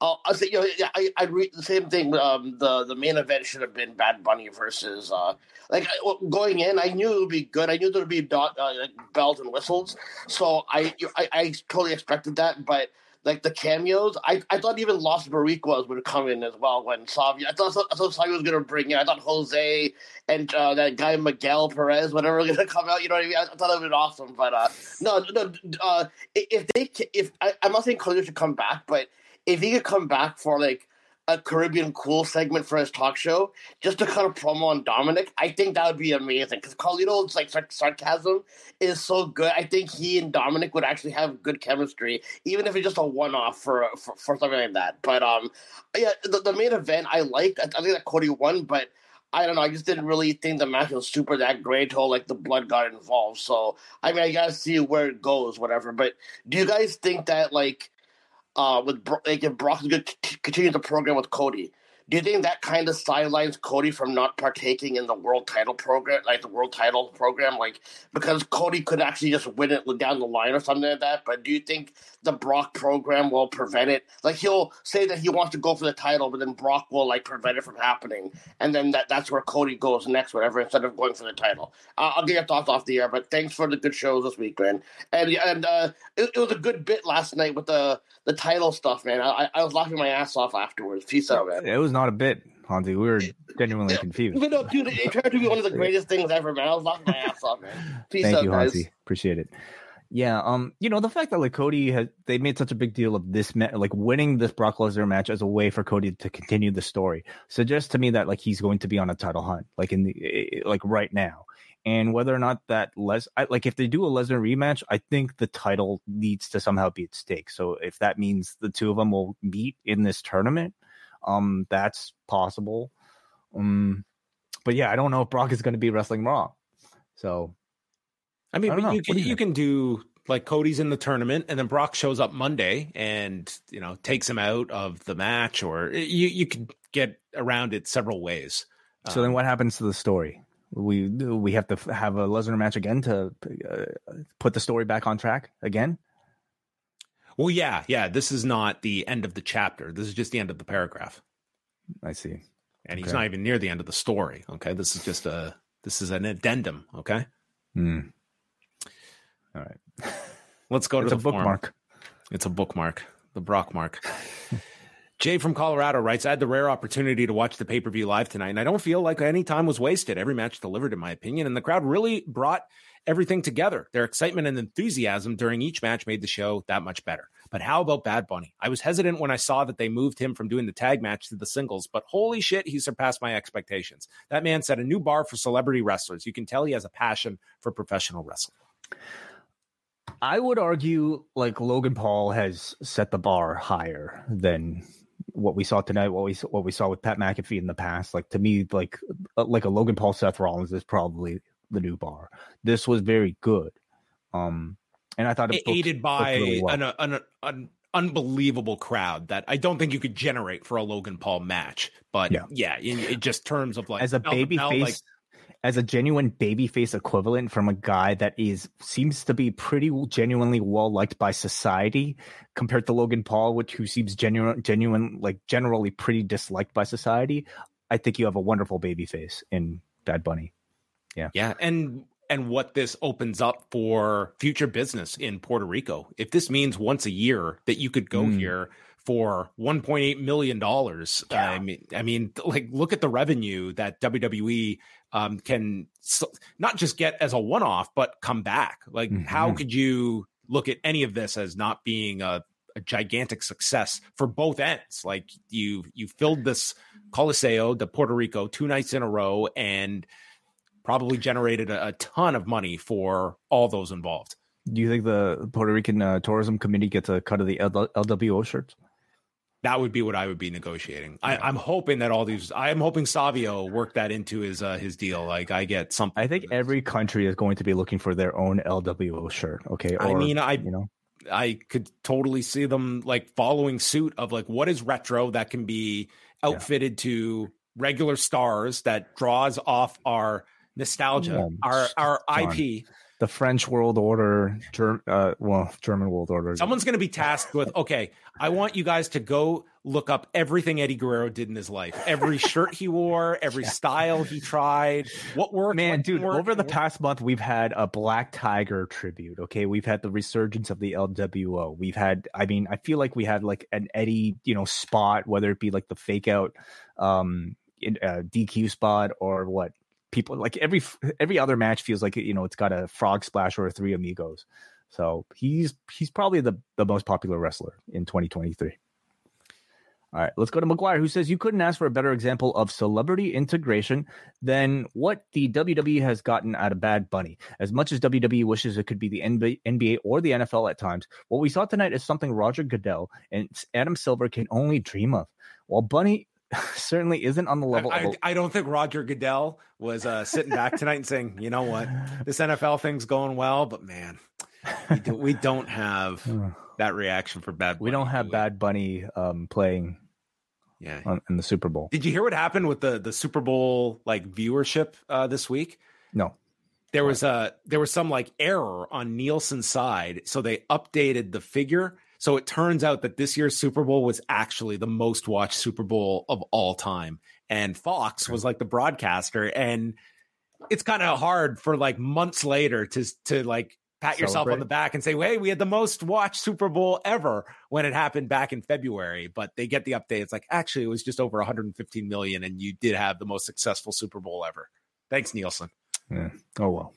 I'll, I'll say, you know, I I read the same thing. Um, the the main event should have been Bad Bunny versus uh, like going in. I knew it would be good. I knew there would be dot, uh, like bells and whistles. So I, I I totally expected that, but. Like the cameos, I, I thought even Los Boricuas would come in as well when Savio. I thought I thought Savio was to bring in. I thought Jose and uh, that guy Miguel Perez, whatever, to come out. You know what I mean? I, I thought it would be awesome, but uh, no, no. Uh, if they, if I, I'm not saying Carlito should come back, but if he could come back for like a Caribbean Cool segment for his talk show, just to kind of promo on Dominic, I think that would be amazing. Because Carlito's like sarcasm is so good. I think he and Dominic would actually have good chemistry, even if it's just a one off for, for, for something like that. But um, yeah, the, the main event I liked. I, I think that Cody won, but. I don't know. I just didn't really think the match was super that great until like the blood got involved. So I mean, I gotta see where it goes, whatever. But do you guys think that like uh, with like if Brock is going to continue the program with Cody, do you think that kind of sidelines Cody from not partaking in the world title program, like the world title program, like because Cody could actually just win it down the line or something like that? But do you think the Brock program will prevent it? Like he'll say that he wants to go for the title, but then Brock will like prevent it from happening, and then that, that's where Cody goes next, whatever, instead of going for the title. Uh, I'll get your thoughts off the air, but thanks for the good shows this week, man. And and uh, it, it was a good bit last night with the the title stuff, man. I, I was laughing my ass off afterwards. Peace out, man. It was not a bit, Hansi. We were genuinely confused. But no, dude, it turned to be one of the greatest things ever, man. I was laughing my ass off, man. Peace Thank out, you, guys. Hansi. Appreciate it. Yeah, um, you know the fact that like Cody has they made such a big deal of this ma- like winning this Brock Lesnar match as a way for Cody to continue the story suggests to me that like he's going to be on a title hunt like in the like right now. And whether or not that Les I, like if they do a Lesnar rematch, I think the title needs to somehow be at stake. So if that means the two of them will meet in this tournament, um, that's possible. Um, but yeah, I don't know if Brock is going to be wrestling Raw. So I mean, I but you can do you you can do like Cody's in the tournament, and then Brock shows up Monday and you know takes him out of the match, or you you can get around it several ways. So then, Um, what happens to the story? We we have to have a Lesnar match again to uh, put the story back on track again. Well, yeah, yeah. This is not the end of the chapter. This is just the end of the paragraph, I see. and he's not even near the end of the story. Okay, this is just a this is an addendum. Okay, Hmm. All right, let's go to the bookmark. It's a bookmark, the Brock mark. Jay from Colorado writes, I had the rare opportunity to watch the pay per view live tonight, and I don't feel like any time was wasted. Every match delivered, in my opinion, and the crowd really brought everything together. Their excitement and enthusiasm during each match made the show that much better. But how about Bad Bunny? I was hesitant when I saw that they moved him from doing the tag match to the singles, but holy shit, he surpassed my expectations. That man set a new bar for celebrity wrestlers. You can tell he has a passion for professional wrestling. I would argue like Logan Paul has set the bar higher than what we saw tonight. What we what we saw with Pat McAfee in the past. Like to me, like uh, like a Logan Paul Seth Rollins is probably the new bar. This was very good. Um, and I thought it aided by really well. an, an, an unbelievable crowd that I don't think you could generate for a Logan Paul match. But Yeah. yeah, in, in just terms of like as a baby face like, as a genuine baby face equivalent from a guy that is seems to be pretty genuinely well liked by society compared to Logan Paul which who seems genuine genuine like generally pretty disliked by society I think you have a wonderful baby face in Bad Bunny yeah, yeah and and what this opens up for future business in Puerto Rico. If this means once a year that you could go Mm. here for 1.8 million dollars, Yeah. I mean, I mean, like look at the revenue that WWE um, can s- not just get as a one-off, but come back. Like, how Mhm. could you look at any of this as not being a a gigantic success for both ends. Like you, you filled this Coliseo de Puerto Rico two nights in a row, and probably generated a, a ton of money for all those involved. do you think the Puerto Rican uh, tourism committee gets a cut of the L- LWO shirts That would be what I would be negotiating. I, Yeah. I'm hoping that all these. I'm hoping Savio worked that into his uh, his deal. Like I get something. I think every country is going to be looking for their own LWO shirt okay I mean, I you know I could totally see them like following suit of like what is retro that can be outfitted to regular stars that draws off our nostalgia, Yeah, our our John. IP. the French World Order, Germ, uh, well, German World Order. Someone's going to be tasked with okay, I want you guys to go look up everything Eddie Guerrero did in his life, every shirt he wore, every style he tried, what worked. Man, what dude, didn't over the past month, we've had a Black Tiger tribute. Okay, we've had the resurgence of the LWO. We've had, I mean, I feel like we had like an Eddie, you know, spot, whether it be like the fake out, um, in, uh, DQ spot or what people like every every other match feels like you know it's got a frog splash or a three amigos. So he's he's probably the the most popular wrestler in 2023. All right, let's go to McGuire, who says you couldn't ask for a better example of celebrity integration than what the WWE has gotten out of Bad Bunny. As much as WWE wishes it could be the NBA or the NFL at times, what we saw tonight is something Roger Goodell and Adam Silver can only dream of. While Bunny certainly isn't on the level. I, I, I don't think Roger Goodell was uh, sitting back tonight and saying, "You know what, this NFL thing's going well, but man, we, do, we don't have that reaction for Bad. Bunny, we don't have do Bad Bunny um, playing. Yeah, on, in the Super Bowl. Did you hear what happened with the the Super Bowl like viewership uh, this week? No. There was a there was some like error on Nielsen's side, so they updated the figure so it turns out that this year's Super Bowl was actually the most watched Super Bowl of all time. And Fox was like the broadcaster. And it's kind of hard for like months later to to like pat yourself Celebrate. on the back and say, "Hey, we had the most watched Super Bowl ever when it happened back in February." But they get the update. It's like actually it was just over 115 million, and you did have the most successful Super Bowl ever. Thanks, Nielsen. Yeah. Oh well.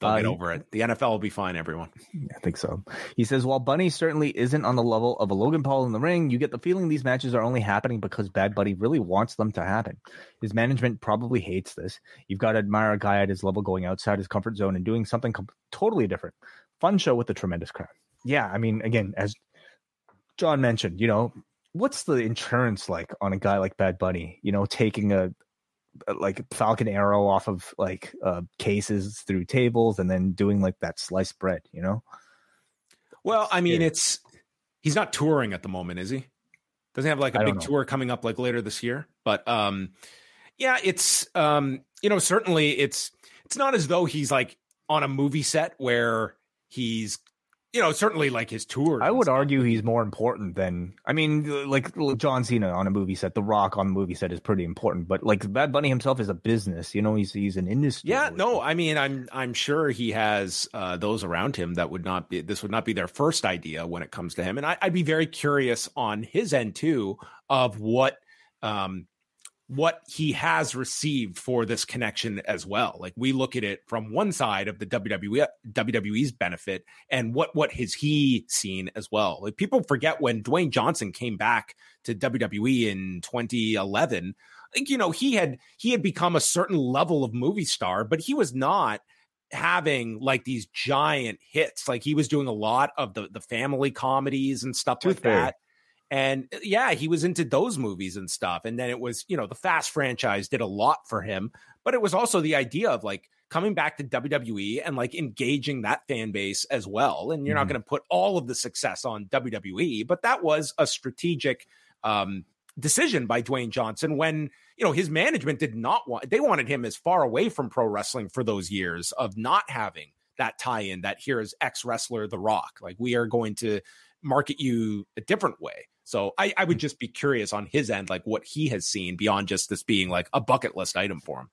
They'll uh, get over it. The NFL will be fine, everyone. I think so. He says, while Bunny certainly isn't on the level of a Logan Paul in the ring, you get the feeling these matches are only happening because Bad Bunny really wants them to happen. His management probably hates this. You've got to admire a guy at his level going outside his comfort zone and doing something com- totally different. Fun show with a tremendous crowd. Yeah, I mean, again, as John mentioned, you know, what's the insurance like on a guy like Bad Bunny? You know, taking a, like falcon arrow off of like uh, cases through tables and then doing like that sliced bread you know? Well i mean yeah. it's he's not touring at the moment is he? Doesn't have like a big tour coming up like later this year? But um yeah it's um you know certainly it's it's not as though he's like on a movie set where he's you know, certainly like his tour. I would argue he's more important than I mean, like John Cena on a movie set, The Rock on the movie set is pretty important, but like Bad Bunny himself is a business. You know, he's he's an industry. Yeah, no, I mean, I'm I'm sure he has uh, those around him that would not be this would not be their first idea when it comes to him, and I, I'd be very curious on his end too of what um what he has received for this connection as well. Like we look at it from one side of the WWE WWE's benefit and what what has he seen as well. Like people forget when Dwayne Johnson came back to WWE in 2011, like you know, he had he had become a certain level of movie star, but he was not having like these giant hits. Like he was doing a lot of the the family comedies and stuff Tooth like Fairy. that. And uh, yeah, he was into those movies and stuff. And then it was, you know, the Fast franchise did a lot for him, but it was also the idea of like coming back to WWE and like engaging that fan base as well. And you're mm-hmm. not going to put all of the success on WWE, but that was a strategic um, decision by Dwayne Johnson when, you know, his management did not want, they wanted him as far away from pro wrestling for those years of not having that tie in that here is ex wrestler The Rock. Like we are going to market you a different way. So I, I would mm. just be curious on his end, like what he has seen beyond just this being like a bucket list item for him.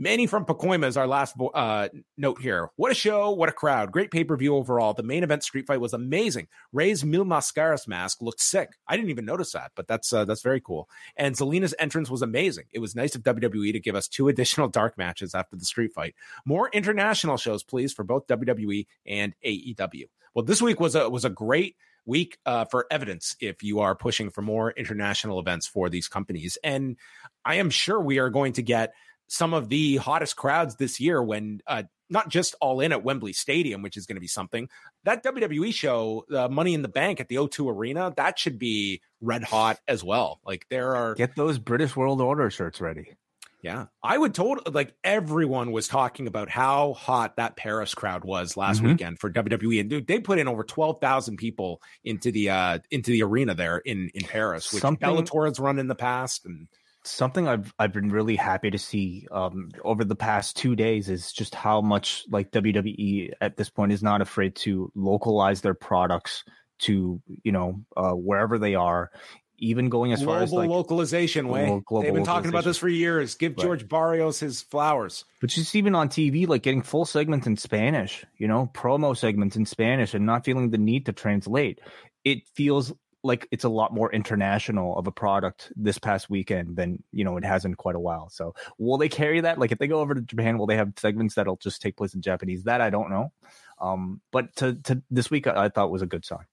Manny from Pacoima is our last uh, note here. What a show! What a crowd! Great pay per view overall. The main event street fight was amazing. Rey's Mil Mascaras mask looked sick. I didn't even notice that, but that's uh, that's very cool. And Zelina's entrance was amazing. It was nice of WWE to give us two additional dark matches after the street fight. More international shows, please, for both WWE and AEW. Well, this week was a was a great week uh, for evidence if you are pushing for more international events for these companies. And I am sure we are going to get some of the hottest crowds this year when uh, not just all in at Wembley Stadium, which is going to be something. That WWE show, uh, Money in the Bank at the O2 Arena, that should be red hot as well. Like there are get those British World Order shirts ready. Yeah. I would told like everyone was talking about how hot that Paris crowd was last mm-hmm. weekend for WWE. And dude, they put in over 12,000 people into the uh into the arena there in in Paris, which something, Bellator has run in the past and something I've I've been really happy to see um over the past 2 days is just how much like WWE at this point is not afraid to localize their products to you know uh, wherever they are even going as global far as like localization way. They've been talking about this for years. Give right. George Barrios his flowers. But just even on TV, like getting full segments in Spanish, you know, promo segments in Spanish and not feeling the need to translate. It feels like it's a lot more international of a product this past weekend than you know it has in quite a while. So will they carry that? Like if they go over to Japan, will they have segments that'll just take place in Japanese? That I don't know. Um, but to to this week, I, I thought was a good sign.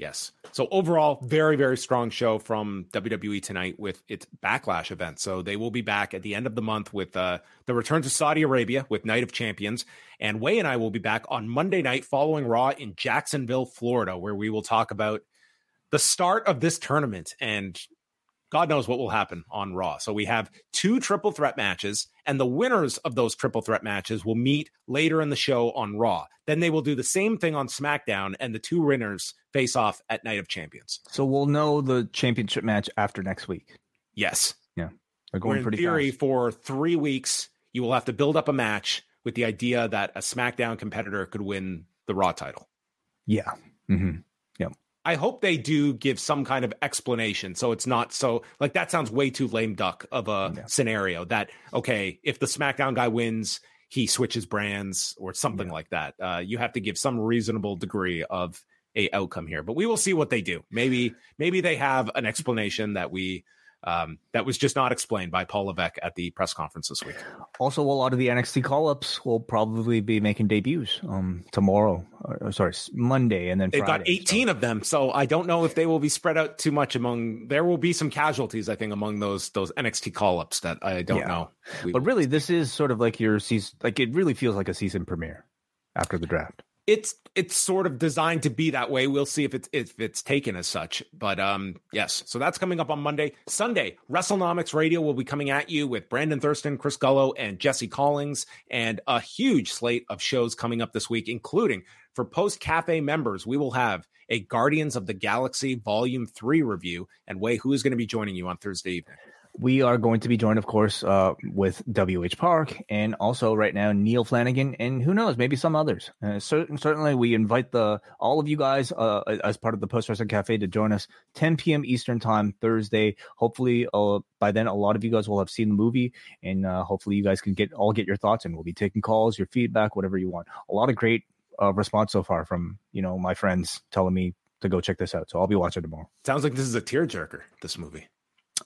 Yes. So overall, very, very strong show from WWE tonight with its backlash event. So they will be back at the end of the month with uh, the return to Saudi Arabia with Night of Champions. And Wai and I will be back on Monday night following Raw in Jacksonville, Florida, where we will talk about the start of this tournament and God knows what will happen on Raw. So we have two triple threat matches, and the winners of those triple threat matches will meet later in the show on Raw. Then they will do the same thing on SmackDown, and the two winners face off at Night of Champions. So we'll know the championship match after next week. Yes. Yeah. They're going in pretty theory, fast. for three weeks, you will have to build up a match with the idea that a SmackDown competitor could win the Raw title. Yeah. Mm-hmm. I hope they do give some kind of explanation. So it's not so like that sounds way too lame duck of a Yeah. scenario that, okay, if the SmackDown guy wins, he switches brands or something Yeah. like that. Uh, you have to give some reasonable degree of a outcome here, but we will see what they do. Maybe, maybe they have an explanation that we, um, that was just not explained by Paul Levesque at the press conference this week. Also, a lot of the NXT call ups will probably be making debuts um, tomorrow. Or, or sorry, Monday and then They've Friday. got 18 of them, so I don't know if they will be spread out too much among. There will be some casualties, I think, among those those NXT call ups that I don't Yeah. know. We- But really, this is sort of like your season. Like it really feels like a season premiere after the draft. It's it's sort of designed to be that way. We'll see if it's if it's taken as such. But um, yes. So that's coming up on Monday. Sunday, WrestleNomics Radio will be coming at you with Brandon Thurston, Chris Gullo, and Jesse Collins, and a huge slate of shows coming up this week, including for post cafe members. We will have a Guardians of the Galaxy Volume Three review. And Wai, who is going to be joining you on Thursday evening? We are going to be joined, of course, uh, with WH Park and also right now Neil Flanagan and who knows, maybe some others. Uh, certain, certainly, we invite the all of you guys uh, as part of the Post Wrestling Cafe to join us 10 p.m. Eastern Time Thursday. Hopefully, uh, by then, a lot of you guys will have seen the movie, and uh, hopefully, you guys can get all get your thoughts, and we'll be taking calls, your feedback, whatever you want. A lot of great uh, response so far from you know my friends telling me to go check this out. So I'll be watching tomorrow. Sounds like this is a tearjerker. This movie.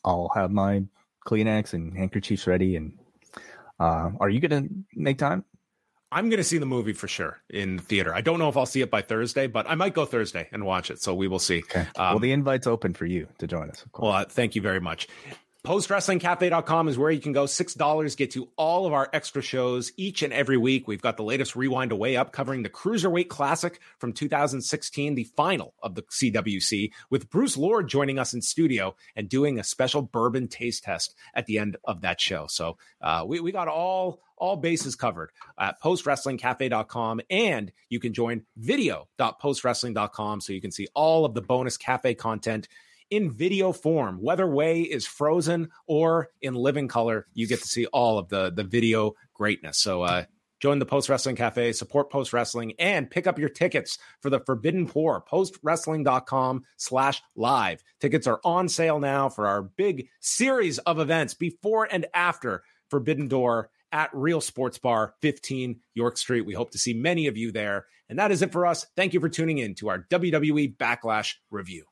I'll have my Kleenex and handkerchiefs ready. And uh, are you going to make time? I'm going to see the movie for sure in theater. I don't know if I'll see it by Thursday, but I might go Thursday and watch it. So we will see. Okay. Um, well, the invite's open for you to join us. Of course. Well, uh, thank you very much. PostWrestlingCafe.com is where you can go. $6 get you all of our extra shows each and every week. We've got the latest Rewind-A-Wai up covering the Cruiserweight Classic from 2016, the final of the CWC, with Bruce Lord joining us in studio and doing a special bourbon taste test at the end of that show. So uh, we, we got all all bases covered at postwrestlingcafe.com and you can join video.postwrestling.com so you can see all of the bonus cafe content in video form whether Wai is frozen or in living color you get to see all of the the video greatness so uh join the post wrestling cafe support post wrestling and pick up your tickets for the forbidden pour postwrestling.com slash live tickets are on sale now for our big series of events before and after forbidden door at Real Sports Bar, 15 York Street. We hope to see many of you there. And that is it for us. Thank you for tuning in to our WWE Backlash review.